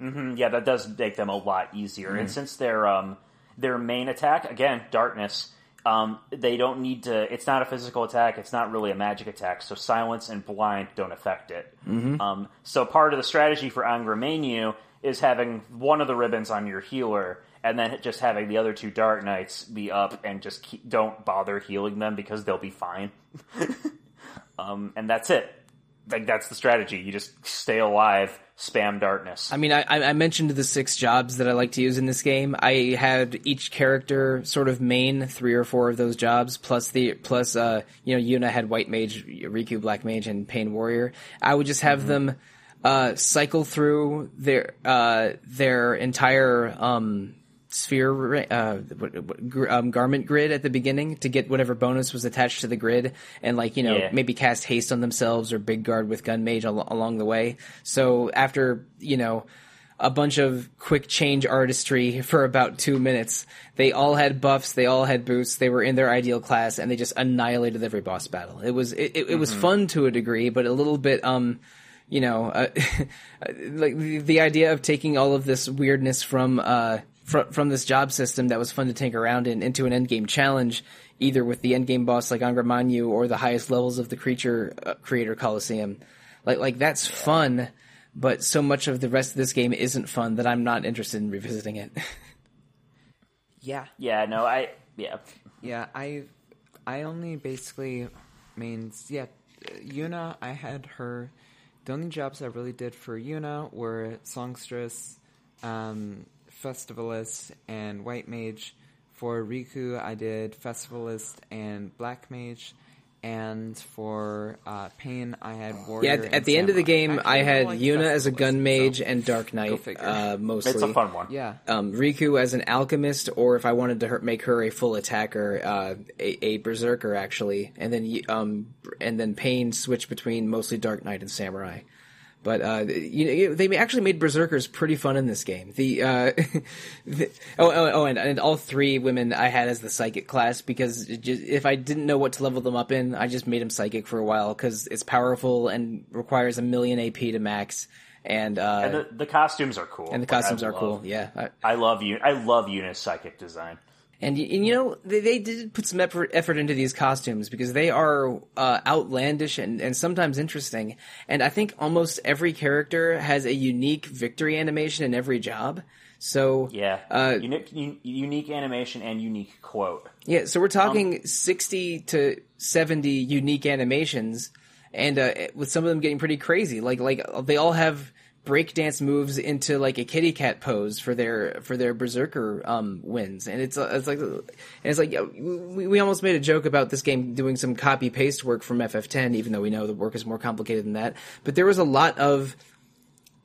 Yeah, that does make them a lot easier. And since their um their main attack again, darkness, um, they don't need to. It's not a physical attack. It's not really a magic attack. So silence and blind don't affect it. Um, so part of the strategy for Angra Mainyu is having one of the ribbons on your healer, and then just having the other two Dark Knights be up and just keep, don't bother healing them because they'll be fine. um, and that's it. Like that's the strategy. You just stay alive, spam darkness. I mean, I, I mentioned the six jobs that I like to use in this game. I had each character sort of main three or four of those jobs, plus the plus uh you know Yuna had White Mage, Rikku Black Mage, and Paine Warrior. I would just have them uh cycle through their uh their entire um sphere uh what, what, gr- um, garment grid at the beginning to get whatever bonus was attached to the grid and like you know Yeah. maybe cast haste on themselves or big guard with gun mage al- along the way. So after you know a bunch of quick change artistry for about two minutes they all had buffs they all had boosts they were in their ideal class and they just annihilated every boss battle. It was it, it, it was fun to a degree but a little bit um you know, uh, like the, the idea of taking all of this weirdness from uh from from this job system that was fun to tank around in into an endgame challenge, either with the endgame boss like Angra Mainyu or the highest levels of the creature uh, creator Coliseum, like like that's fun. But so much of the rest of this game isn't fun that I'm not interested in revisiting it. Yeah, Yeah, no, I yeah. yeah. I I only basically means yeah. Yuna, I had her. The only jobs I really did for Yuna were songstress, um, festivalist, and white mage. For Rikku, I did festivalist and black mage. And for uh, Paine, I had yeah, warrior. at, and at the end of the game, Actually, I had like Yuna as a gun mage so- and Dark Knight uh, mostly. It's a fun one. Yeah. um, Rikku as an alchemist, or if I wanted to her, make her a full attacker, uh, a, a berserker actually, and then um, and then Paine switch between mostly Dark Knight and Samurai. But uh, you know, they actually made berserkers pretty fun in this game. The, uh, the oh, oh oh and, and all three women I had as the psychic class because just, if I didn't know what to level them up in, I just made them psychic for a while because it's powerful and requires a million AP to max. And uh, And the, the costumes are cool. and the Like, costumes are love- cool. Yeah, I, I love you. I love Yuna's psychic design. And, and you know they, they did put some effort, effort into these costumes because they are uh, outlandish and, and sometimes interesting. And I think almost every character has a unique victory animation in every job. So Yeah, uh, unique, un- unique animation and unique quote. yeah, so we're talking sixty to seventy unique animations, and uh, with some of them getting pretty crazy. Like like they all have breakdance moves into like a kitty cat pose for their for their berserker um wins and it's it's like and it's like we, we almost made a joke about this game doing some copy paste work from FF10 even though we know the work is more complicated than that but there was a lot of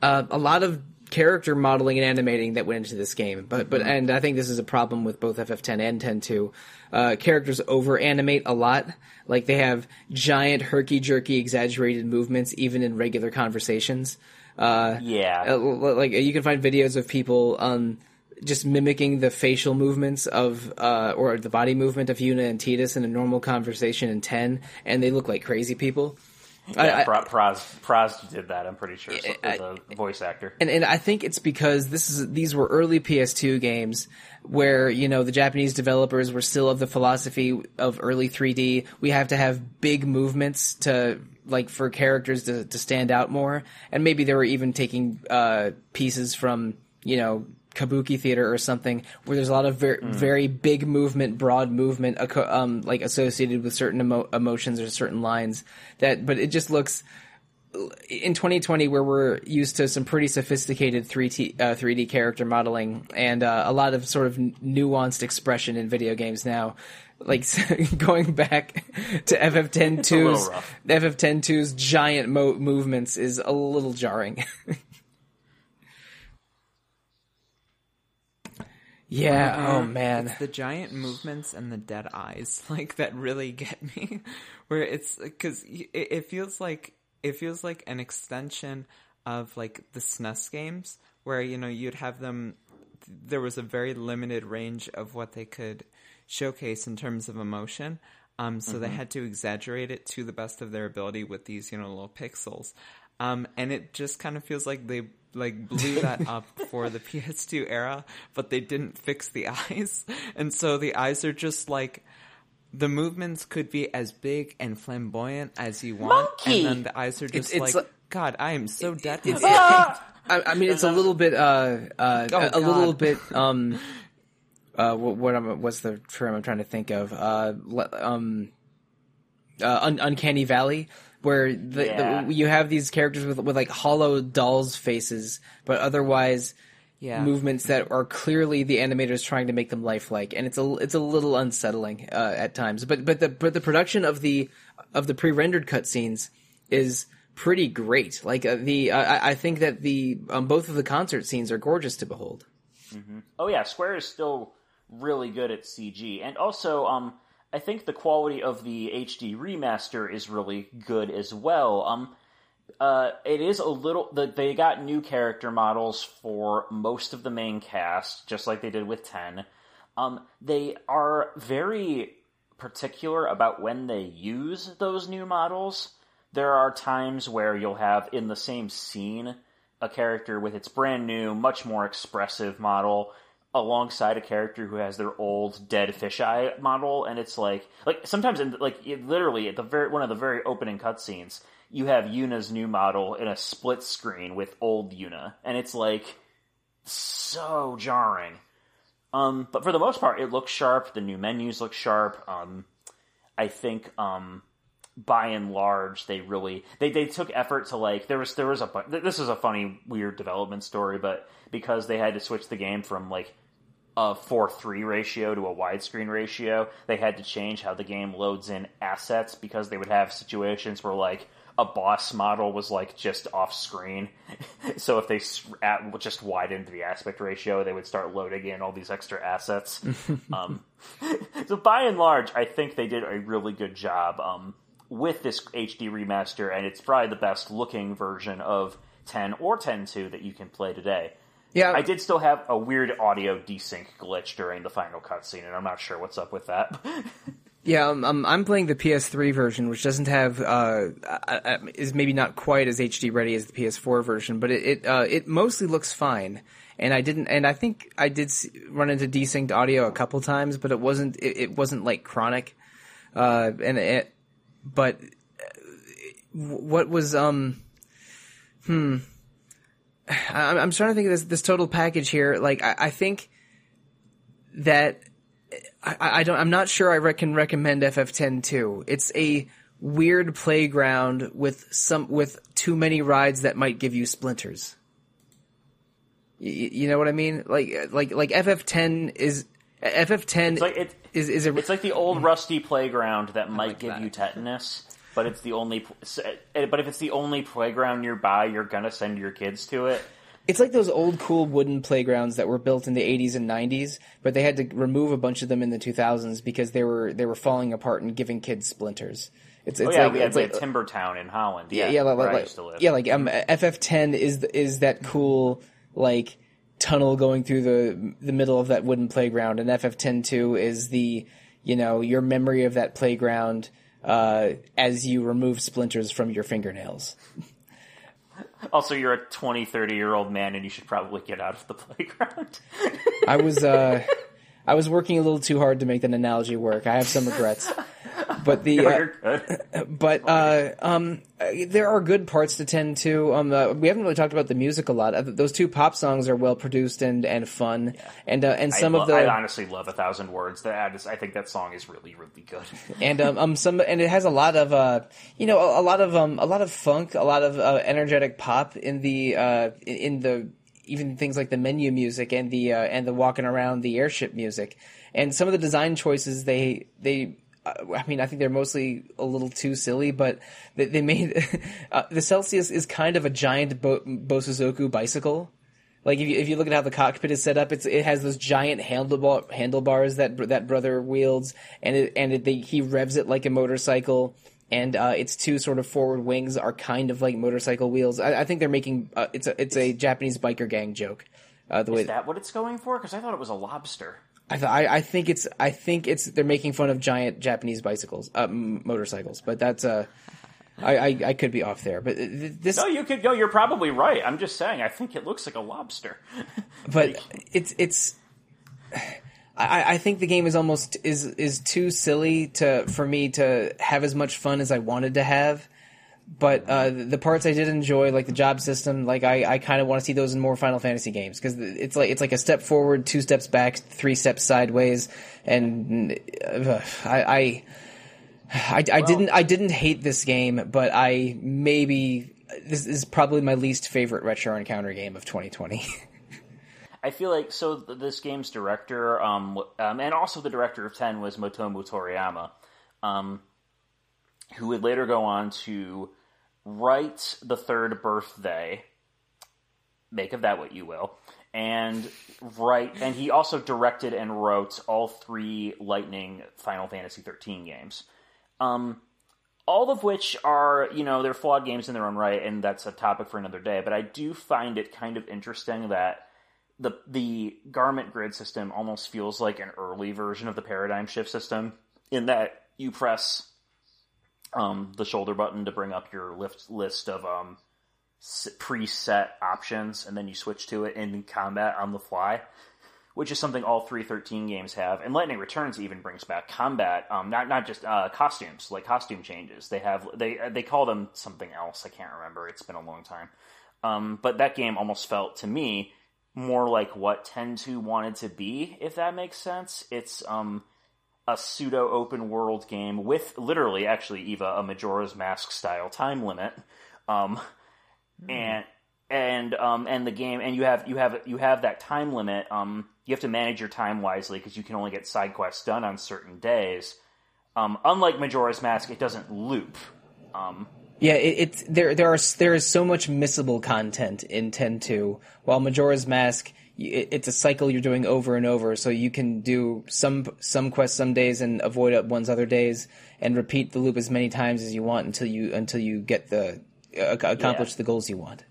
uh, a lot of character modeling and animating that went into this game. But but and I think this is a problem with both FF10 and 10.2. Uh, characters over animate a lot. Like they have giant herky jerky exaggerated movements even in regular conversations. Uh, Yeah, uh, like you can find videos of people um just mimicking the facial movements of uh or the body movement of Yuna and Tidus in a normal conversation in 10 and they look like crazy people. Yeah, I- Pro- Praz, Praz did that. I'm pretty sure. So, the voice actor. and and I think it's because this is these were early PS2 games where you know the Japanese developers were still of the philosophy of early 3D. We have to have big movements to like for characters to to stand out more, and maybe they were even taking uh, pieces from you know. Kabuki theater or something where there's a lot of very, very big movement, broad movement, um, like associated with certain emo- emotions or certain lines that, but it just looks, in 2020 where we're used to some pretty sophisticated 3D, uh, 3D character modeling and uh, a lot of sort of nuanced expression in video games now like going back to FF10-2's. FF10-2's giant mo- movements is a little jarring. yeah, oh man. It's the giant movements and the dead eyes, like that really get me. Where it's because it, it feels like it feels like an extension of like the SNES games, where you know you'd have them. There was a very limited range of what they could showcase in terms of emotion. Um, so they had to exaggerate it to the best of their ability with these, you know, little pixels. Um, and it just kind of feels like they like blew that up for the PS2 era, but they didn't fix the eyes. And so the eyes are just like the movements could be as big and flamboyant as you want, Monkey! and then the eyes are just it's like, like- God, I am so dead. It's. I, I mean, it's a little bit, uh, uh, Oh, a, a little bit, um, uh, what, what am, what's the term I'm trying to think of? Uh, um, uh, un- uncanny valley, where the, Yeah. the, you have these characters with with like hollow dolls' faces, but otherwise Yeah. movements that are clearly the animators trying to make them lifelike, and it's a it's a little unsettling uh, at times. But but the but the production of the of the pre rendered cutscenes is pretty great. Like uh, the uh, I, I think that the um, both of the concert scenes are gorgeous to behold. Oh yeah, Square is still really good at CG, and also, um, I think the quality of the HD remaster is really good as well. Um, uh, it is a little. The, they got new character models for most of the main cast, just like they did with Ten. Um, they are very particular about when they use those new models. There are times where you'll have in the same scene a character with its brand new, much more expressive model alongside a character who has their old dead fisheye model, and it's like like sometimes in like it, literally at the very one of the very opening cutscenes, you have Yuna's new model in a split screen with old Yuna, and it's like so jarring. Um, but for the most part, it looks sharp. The new menus look sharp. Um, I think um, by and large, they really they, they took effort to like there was there was a this is a funny weird development story, but because they had to switch the game from like a four three ratio to a widescreen ratio, they had to change how the game loads in assets because they would have situations where like a boss model was like just off screen. so if they at, just widened the aspect ratio, they would start loading in all these extra assets. um, so by and large, I think they did a really good job um, with this HD remaster, and it's probably the best looking version of 10 or 10.2 that you can play today. Yeah, I did still have a weird audio desync glitch during the final cutscene, and I'm not sure what's up with that. Yeah, um, um, I'm playing the PS3 version, which doesn't have uh, uh, uh, is maybe not quite as HD ready as the PS4 version, but it it, uh, it mostly looks fine. And I didn't, and I think I did run into desynced audio a couple times, but it wasn't it, it wasn't like chronic. Uh, and it, but uh, what was um, hmm, I'm, I'm trying to think of this this total package here. Like I, I think that I, I don't. I'm not sure I can recommend FF10 too. It's a weird playground with some with too many rides that might give you splinters. Y- y- you know what I mean? Like like like FF10 is FF10 It's like it, is is a it's like the old mm. rusty playground that might like give that. you tetanus, but it's the only. But if it's the only playground nearby, you're gonna send your kids to it. It's like those old cool wooden playgrounds that were built in the 80s and 90s, but they had to remove a bunch of them in the 2000s because they were they were falling apart and giving kids splinters. It's, it's Oh yeah, like, we had, it's like had Timbertown in Holland. yeah, Yeah, yeah, like, where I like, used to live. yeah, like um, FF10 is is that cool like tunnel going through the the middle of that wooden playground, and FF10 2 is the you know your memory of that playground uh, as you remove splinters from your fingernails. Also, you're a 20, 30 year old man, and you should probably get out of the playground. I was uh, I was working a little too hard to make that analogy work. I have some regrets. But the uh, but uh, um, there are good parts to ten too. Um, uh, we haven't really talked about the music a lot. Uh, those two pop songs are well produced and and fun, and uh, and some I, of the I honestly love a thousand words. That I, just, I think that song is really, really good. and um, um some and it has a lot of uh you know a, a lot of um a lot of funk, a lot of uh, energetic pop in the uh in, in the even things like the menu music and the uh, and the walking around the airship music and some of the design choices they they. I mean, I think they're mostly a little too silly, but they, they made uh, the Celsius is kind of a giant Bo- Bosozoku bicycle. Like if you, if you look at how the cockpit is set up, it's it has those giant handlebar handlebars that that brother wields, and it, and it, they, he revs it like a motorcycle, and uh, its two sort of forward wings are kind of like motorcycle wheels. I, I think they're making uh, it's a it's a Japanese biker gang joke. Uh, the way Is that what it's going for? Because I thought it was a lobster. I, th- I I think it's I think it's they're making fun of giant Japanese bicycles, uh, m- motorcycles, but that's uh. I, I, I could be off there, but th- this No, you could go. You're probably right. I'm just saying. I think it looks like a lobster. but it's it's I, I think the game is almost is is too silly to for me to have as much fun as I wanted to have. But uh, the parts I did enjoy, like the job system, like I, I kind of want to see those in more Final Fantasy games because it's like it's like a step forward, two steps back, three steps sideways, and uh, I, I I, I didn't I didn't hate this game, but I maybe this is probably my least favorite retro encounter game of 2020. I feel like so. This game's director, um, um, and also the director of Ten was Motomu Toriyama, um, who would later go on to write the third birthday. Make of that what you will, and write. And he also directed and wrote all three Lightning Final Fantasy thirteen games. Um, all of which are, you know, they're flawed games in their own right, and that's a topic for another day. But I do find it kind of interesting that the the garment grid system almost feels like an early version of the paradigm shift system in that you press um, the shoulder button to bring up your lift list of um, preset options, and then you switch to it in combat on the fly, which is something all three thirteen games have. And Lightning Returns even brings back combat, um, not not just uh, costumes, like costume changes. They have they they call them something else. I can't remember. It's been a long time. Um, but that game almost felt to me more like what 10-2 wanted to be, if that makes sense. It's um, a pseudo open world game with literally, actually, Eva, a Majora's Mask style time limit, um, and and um, and the game, and you have you have you have that time limit. Um, you have to manage your time wisely because you can only get side quests done on certain days. Um, unlike Majora's Mask, it doesn't loop. Um, Yeah, it, it's there. There are there is so much missable content in Ten Two. While Majora's Mask, it's a cycle you're doing over and over, so you can do some some quests some days and avoid it ones other days, and repeat the loop as many times as you want until you until you get the uh, accomplish Yeah. the goals you want.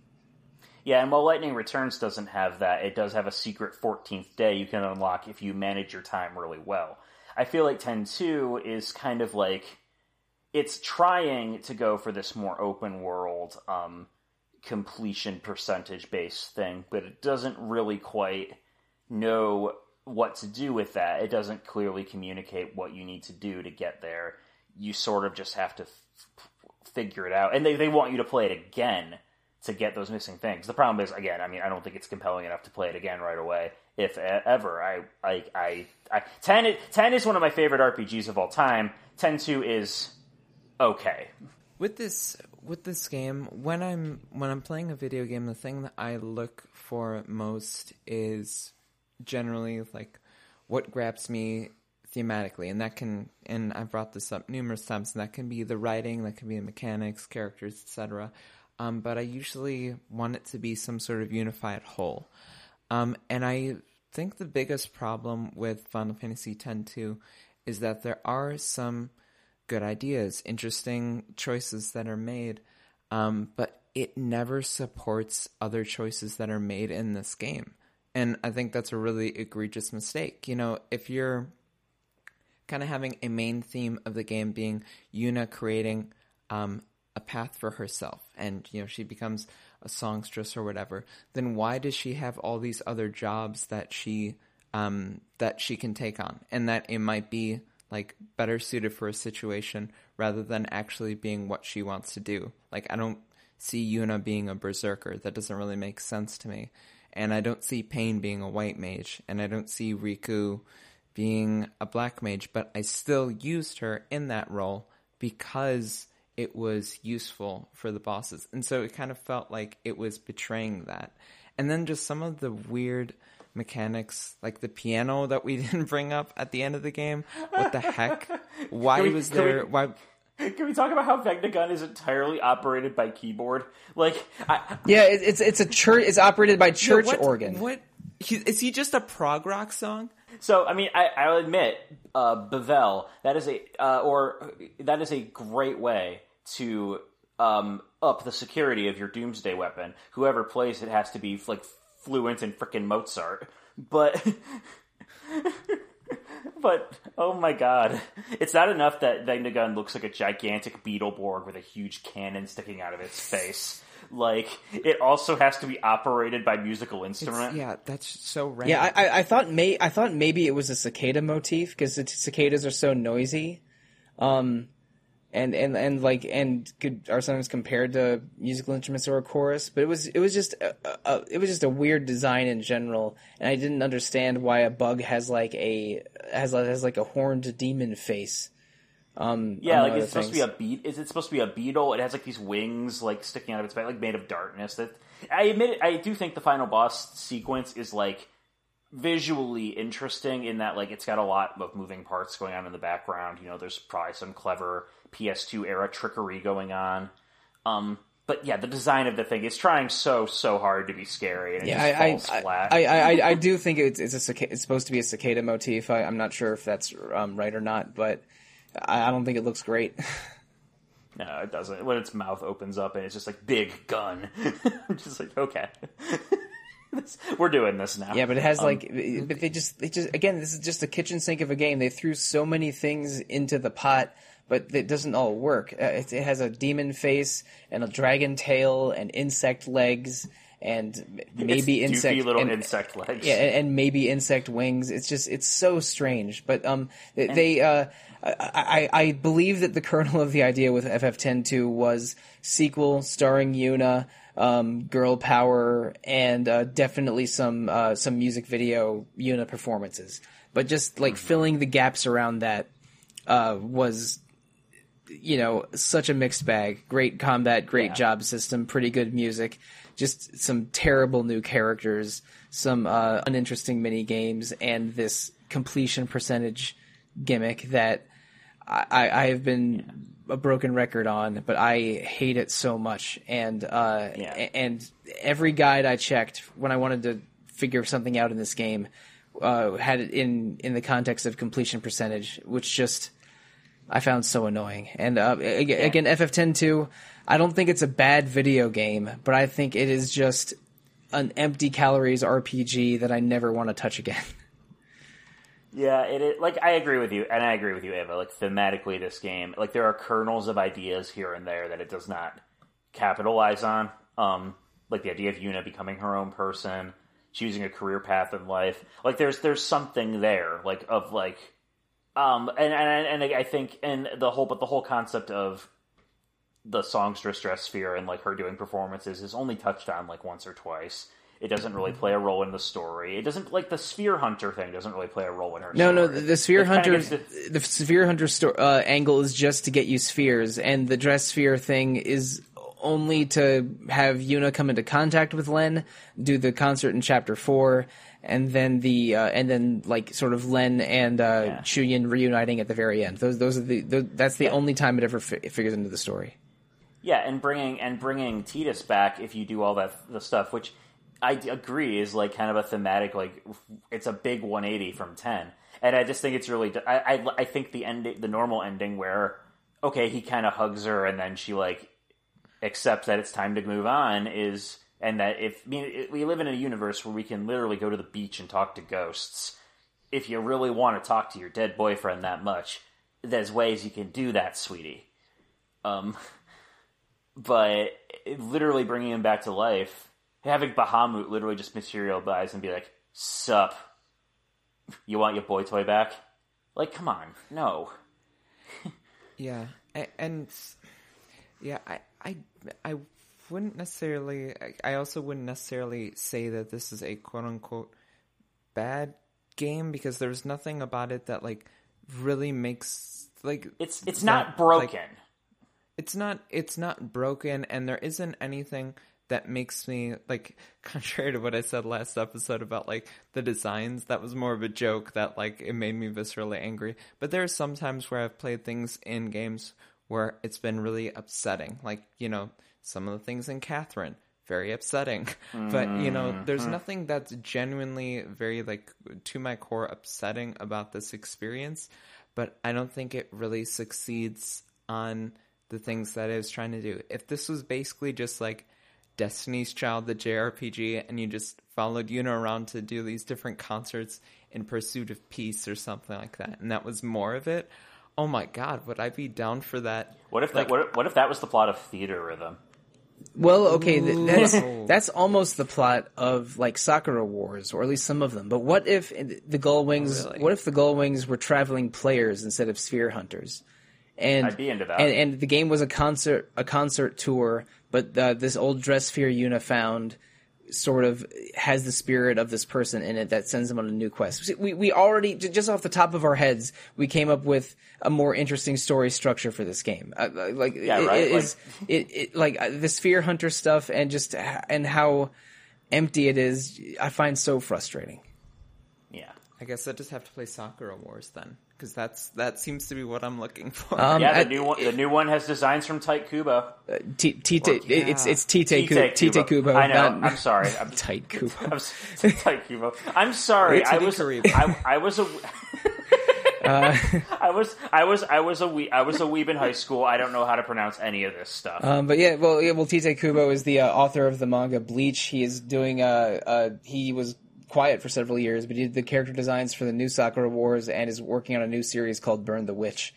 Yeah, and while Lightning Returns doesn't have that, it does have a secret 14th day you can unlock if you manage your time really well. I feel like 10-2 is kind of like it's trying to go for this more open world um, completion percentage based thing, but it doesn't really quite know what to do with that. It doesn't clearly communicate what you need to do to get there. You sort of just have to f- figure it out. And they, they want you to play it again to get those missing things. The problem is, again, I mean, I don't think it's compelling enough to play it again right away, if ever. I, I, I, I 10, 10 is one of my favorite RPGs of all time. 10-2 is okay. with this with this game when i'm when i'm playing a video game the thing that i look for most is generally like what grabs me thematically. And that can and i've brought this up numerous times and that can be the writing that can be the mechanics characters etc um, but i usually want it to be some sort of unified whole. Um, and i think the biggest problem with final fantasy x-2 is that there are some good ideas, interesting choices that are made, um, but it never supports other choices that are made in this game. And I think that's a really egregious mistake. You know, if you're kind of having a main theme of the game being Yuna creating um, a path for herself, and you know she becomes a songstress or whatever. Then why does she have all these other jobs that she um, that she can take on, and that it might be like better suited for a situation rather than actually being what she wants to do. Like I don't see Yuna being a berserker. That doesn't really make sense to me. And I don't see Paine being a white mage, and I don't see Rikku being a black mage, but I still used her in that role because it was useful for the bosses. And so it kind of felt like it was betraying that. And then just some of the weird mechanics, like the piano that we didn't bring up at the end of the game. What the heck? Why we- was can we- there? Why? Can we talk about how Vegnagun is entirely operated by keyboard? Like, I, Yeah, it, it's it's a church. It's operated by church what, organ. What? He, is he just a prog rock song? So I mean, I, I'll admit, uh, Bevelle that is a uh, or that is a great way to um, up the security of your Doomsday weapon. Whoever plays it has to be like fluent in freaking Mozart. But but oh my god, it's not enough that Vegnagun looks like a gigantic Beetleborg with a huge cannon sticking out of its face. Like it also has to be operated by musical It's- instrument. yeah, that's so random. Yeah, I, I, I thought may I thought maybe it was a cicada motif because cicadas are so noisy, um, and and and like and could, are sometimes compared to musical instruments or a chorus. But it was it was just a, a, it was just a weird design in general, and I didn't understand why a bug has like a has has like a horned demon face. Um, Yeah, like it's other supposed to be a beat. Is it supposed to be a beetle? It has like these wings, like sticking out of its back, like made of darkness. That I admit, it, I do think the final boss sequence is like visually interesting in that like it's got a lot of moving parts going on in the background. You know, there's probably some clever PS2 era trickery going on. Um, but yeah, the design of the thing is trying so so hard to be scary, and it Yeah, just I, falls I, flat. I, I, I, do think it's it's a it's supposed to be a cicada motif. I, I'm not sure if that's um, right or not, but I, I don't think it looks great. No, it doesn't. When its mouth opens up and it's just like big gun, I'm just like okay, This- we're doing this now. Yeah, but it has Um, like, but they just, they just, again, this is just a kitchen sink of a game. They threw so many things into the pot, but it doesn't all work. Uh, It, it has a demon face and a dragon tail and insect legs and maybe it's insect little and, insect legs. yeah, and, maybe insect wings. It's just, it's so strange. But um, they, they uh, I, I, I believe that the kernel of the idea with FF102 was sequel starring Yuna, um, girl power, and uh, definitely some uh, some music video Yuna performances. But just like filling the gaps around that uh, was you know, such a mixed bag. Great combat, great Yeah. job system, pretty good music. Just some terrible new characters, some uh, uninteresting mini games, and this completion percentage gimmick that I, I, have been a broken record on, but I hate it so much. And uh, Yeah. and every guide I checked when I wanted to figure something out in this game uh, had it in in the context of completion percentage, which just I found so annoying. And uh, ag- again, FF10 2, I don't think it's a bad video game, but I think it is just an empty calories RPG that I never want to touch again. Yeah, it is, like I agree with you, and I agree with you, Ava. Like thematically, this game, like there are kernels of ideas here and there that it does not capitalize on. Um, like the idea of Yuna becoming her own person, choosing a career path in life. Like there's there's something there, like of like, um, and and and I think and the whole but the whole concept of the songstress dress sphere and like her doing performances is only touched on like once or twice. It doesn't really play a role in the story. It doesn't like the sphere hunter thing doesn't really play a role in her. No, no, story. the, the sphere It hunter, to- the sphere hunter sto- uh, angle is just to get you spheres, and the dress sphere thing is only to have Yuna come into contact with Lenne, do the concert in chapter four, and then the uh, and then like sort of Lenne and uh, Yeah. Shuyin reuniting at the very end. Those those are the, that's the only time it ever fi- figures into the story. Yeah, and bringing and bringing Tidus back if you do all that the stuff, which I agree is like kind of a thematic like it's a big 180 from 10. And I just think it's really I I, I think the ending the normal ending where okay, he kind of hugs her and then she like accepts that it's time to move on is and that if I mean it, we live in a universe where we can literally go to the beach and talk to ghosts if you really want to talk to your dead boyfriend that much, there's ways you can do that, sweetie. Um, but literally bringing him back to life, having Bahamut literally just materialize and be like, "Sup, you want your boy toy back?" Like, come on, no. Yeah, and, and yeah, I, I, I wouldn't necessarily. I also wouldn't necessarily say that this is a quote unquote bad game because there's nothing about it that like really makes like it's it's not broken. Like, it's not it's not broken, and there isn't anything that makes me like contrary to what I said last episode about like the designs that was more of a joke that like it made me viscerally angry but there are some times where I've played things in games where it's been really upsetting. Like you know some of the things in Catherine very upsetting. But you know mm-hmm. there's hmm. nothing that's genuinely very like to my core upsetting about this experience but I don't think it really succeeds on the things that I was trying to do. If this was basically just like Destiny's Child, the JRPG, and you just followed Yuna around to do these different concerts in pursuit of peace or something like that, and that was more of it. Oh my god, would I be down for that? What if that? What if, what if that was the plot of Theatrhythm? Well, okay, th- that's that's almost the plot of like Sakura Wars, or at least some of them. But what if the Gullwings? really? What if the Gullwings were traveling players instead of sphere hunters? And I'd be into that. And, and the game was a concert a concert tour, but uh, this old dress sphere Yuna found sort of has the spirit of this person in it that sends them on a new quest. We we already just off the top of our heads we came up with a more interesting story structure for this game. Uh, uh, like Yeah, it- right? it is it, it like uh, the sphere hunter stuff and just and how empty it is. I find so frustrating. Yeah. I guess I just have to play Sakura Wars then, because that's that seems to be what I'm looking for. Um, Yeah, the I- new one. The new one has designs from Tight Kubo. T- Tite, Fuck yeah. it's it's Tite Ku- Tite Tite Kubo. I know. not- I'm sorry. I'm Tight Kubo. I'm s- Tight Kubo. I'm sorry. I was. I, I was a. I was I was I was a wee I was a weeb in high school. I don't know how to pronounce any of this stuff. Um, but yeah, well, yeah, well, Tite Kubo is the uh, author of the manga Bleach. He is doing. Uh, uh, he was quiet for several years, but he did the character designs for the new Sakura Wars and is working on a new series called Burn the Witch.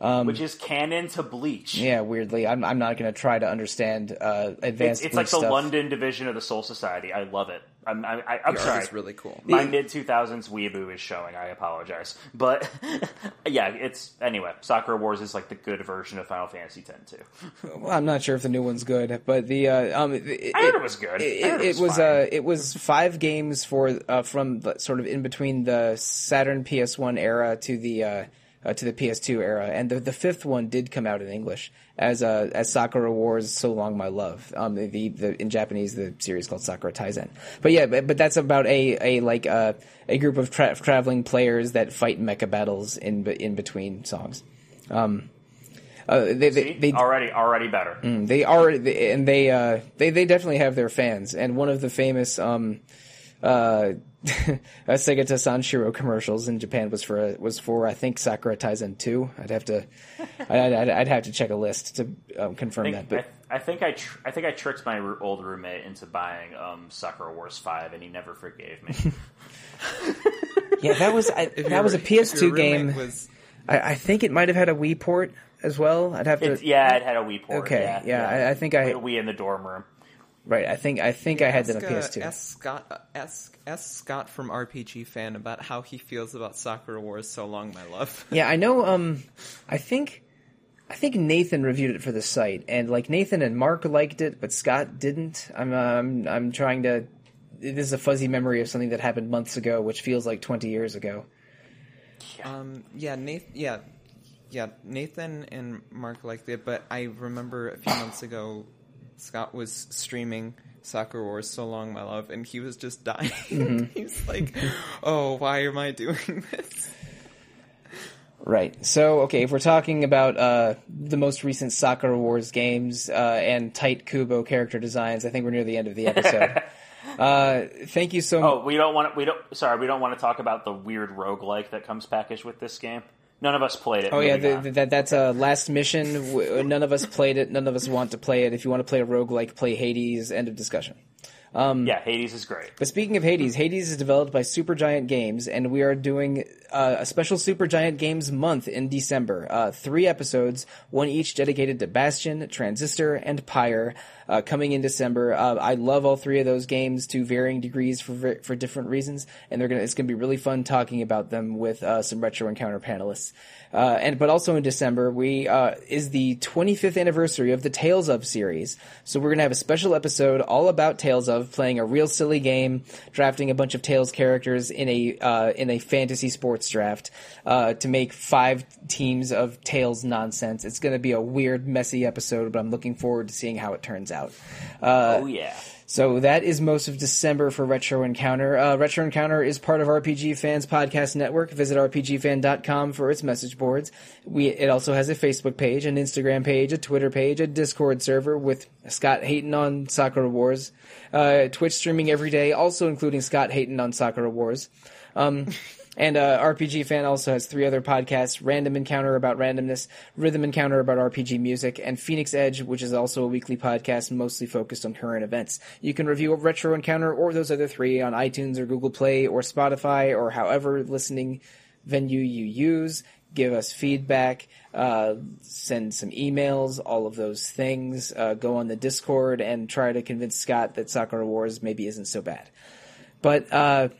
Which is canon to Bleach. Yeah, weirdly, I'm I'm not going to try to understand uh, It's, advanced. it's Bleach like the stuff. London division of the Soul Society. I love it. I'm, I, I, I'm The art sorry. is really cool. My mid 2000s weeaboo is showing. I apologize. But yeah, it's anyway. Soccer Wars is like the good version of Final Fantasy X too. Well, I'm not sure if the new one's good, but the uh, um, it, I heard it was good. It, it, it it was was uh, it was five games for uh, from the, sort of in between the Saturn PS1 era to the uh, to the PS2 era, and the the fifth one did come out in English as uh, as Sakura Wars So Long My Love. Um, the, the, in Japanese the series called Sakura Taisen. But yeah, but, but that's about a a like uh, a group of tra- traveling players that fight mecha battles in in between songs. Um, uh, they, they, they, already, already better. they are, they- and they uh, they they definitely have their fans. And one of the famous um, uh, Segata Sanshiro commercials in Japan was for was for I think Sakura Taisen two. I'd have to I'd, I'd, I'd have to check a list to um, confirm I that. think, But I, I think I tr- I think I tricked my ru- old roommate into buying um, Sakura Wars five, and he never forgave me. yeah, that was I, that was a PS2 game. Was, I, I think it might have had a Wii port as well. I'd have to. It's, yeah, it had a Wii port. Okay, yeah, yeah, I- I think I- a Wii in the dorm room. Right. I think I think I had that on ask, PS2. uh, S. Scott, S. S. Scott from RPGFan about how he feels about Sakura Wars So Long My Love. Yeah, I know. Um, I think, I think Nathan reviewed it for the site, and like Nathan and Mark liked it, but Scott didn't. I'm, I'm, I'm trying to. This is a fuzzy memory of something that happened months ago, which feels like 20 years ago. Um, yeah, Nathan. Yeah, yeah. Nathan and Mark liked it, but I remember a few months ago, Scott was streaming Soccer Wars So Long My Love, and he was just dying. Mm-hmm. He's like, "Oh, why am I doing this?" Right. So, okay, if we're talking about uh, the most recent Soccer Wars games uh, and tight Kubo character designs, I think we're near the end of the episode. uh, thank you so much. Oh, we don't want to. We don't. Sorry, we don't want to talk about the weird roguelike that comes packaged with this game. None of us played it. Oh yeah, the, the, that that's a last mission. None of us played it. None of us want to play it. If you want to play a rogue like play Hades. End of discussion. Yeah, Hades is great. But speaking of Hades, Hades is developed by Supergiant Games, and we are doing uh, a special Supergiant Games month in December. Uh, three episodes, one each dedicated to Bastion, Transistor, and Pyre, uh, coming in December. Uh, I love all three of those games to varying degrees for for different reasons, and they're gonna it's gonna be really fun talking about them with uh, some retro encounter panelists. Uh, and but also in December, we uh, is the 25th anniversary of the Tales of series. So we're gonna have a special episode all about Tales of, playing a real silly game, drafting a bunch of Tales characters in a uh, in a fantasy sports draft uh, to make five teams of Tales nonsense. It's gonna be a weird, messy episode, but I'm looking forward to seeing how it turns out. oh yeah. So that is most of December for Retro Encounter. Uh, Retro Encounter is part of RPGFan's Podcast Network. Visit rpgfan.com for its message boards. We it also has a Facebook page, an Instagram page, a Twitter page, a Discord server with Scott Hayton on Soccer Wars, uh, Twitch streaming every day, also including Scott Hayton on Soccer Wars. Um, and uh, RPGFan also has three other podcasts: Random Encounter about randomness, Rhythm Encounter about RPG music, and Phoenix Edge, which is also a weekly podcast mostly focused on current events. You can review Retro Encounter or those other three on iTunes or Google Play or Spotify or however listening venue you use. Give us feedback, uh, send some emails, all of those things. Uh, go on the Discord and try to convince Scott that Soccer Wars maybe isn't so bad. But uh,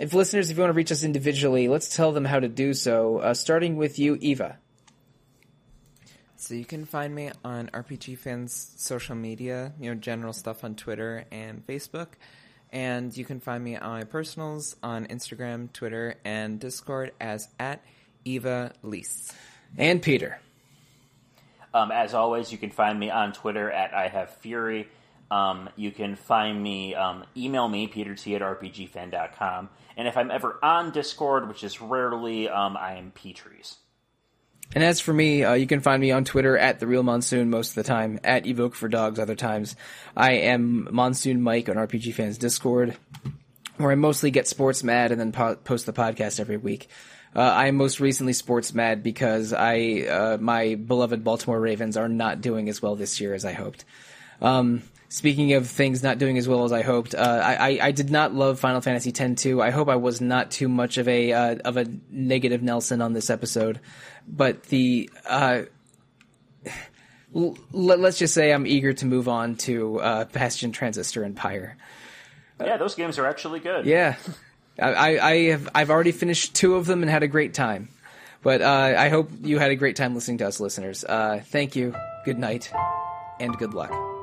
if listeners, if you want to reach us individually, let's tell them how to do so. Uh, starting with you, Eva. So you can find me on RPGFan's social media, you know, general stuff on Twitter and Facebook. And you can find me on my personals on Instagram, Twitter, and Discord as at Eva Lease. And Peter. Um, as always, you can find me on Twitter at I Have Fury. Um, you can find me, um, email me, petert at rpgfan.com. And if I'm ever on Discord, which is rarely, um, I am Petries. And as for me, uh, you can find me on Twitter at the Real Monsoon most of the time, at Evoke for Dogs other times. I am Monsoon Mike on RPGFan's Discord, where I mostly get sports mad and then po- post the podcast every week. Uh, I am most recently sports mad because I uh, my beloved Baltimore Ravens are not doing as well this year as I hoped. Um, speaking of things not doing as well as I hoped, uh, I, I, I did not love Final Fantasy X-2. I hope I was not too much of a uh, of a negative Nelson on this episode, but the uh, l- let's just say I'm eager to move on to uh, Bastion, Transistor, and Pyre. Yeah, those games are actually good. Yeah, I, I, I have I've already finished two of them and had a great time. But uh, I hope you had a great time listening to us, listeners. Uh, thank you. Good night, and good luck.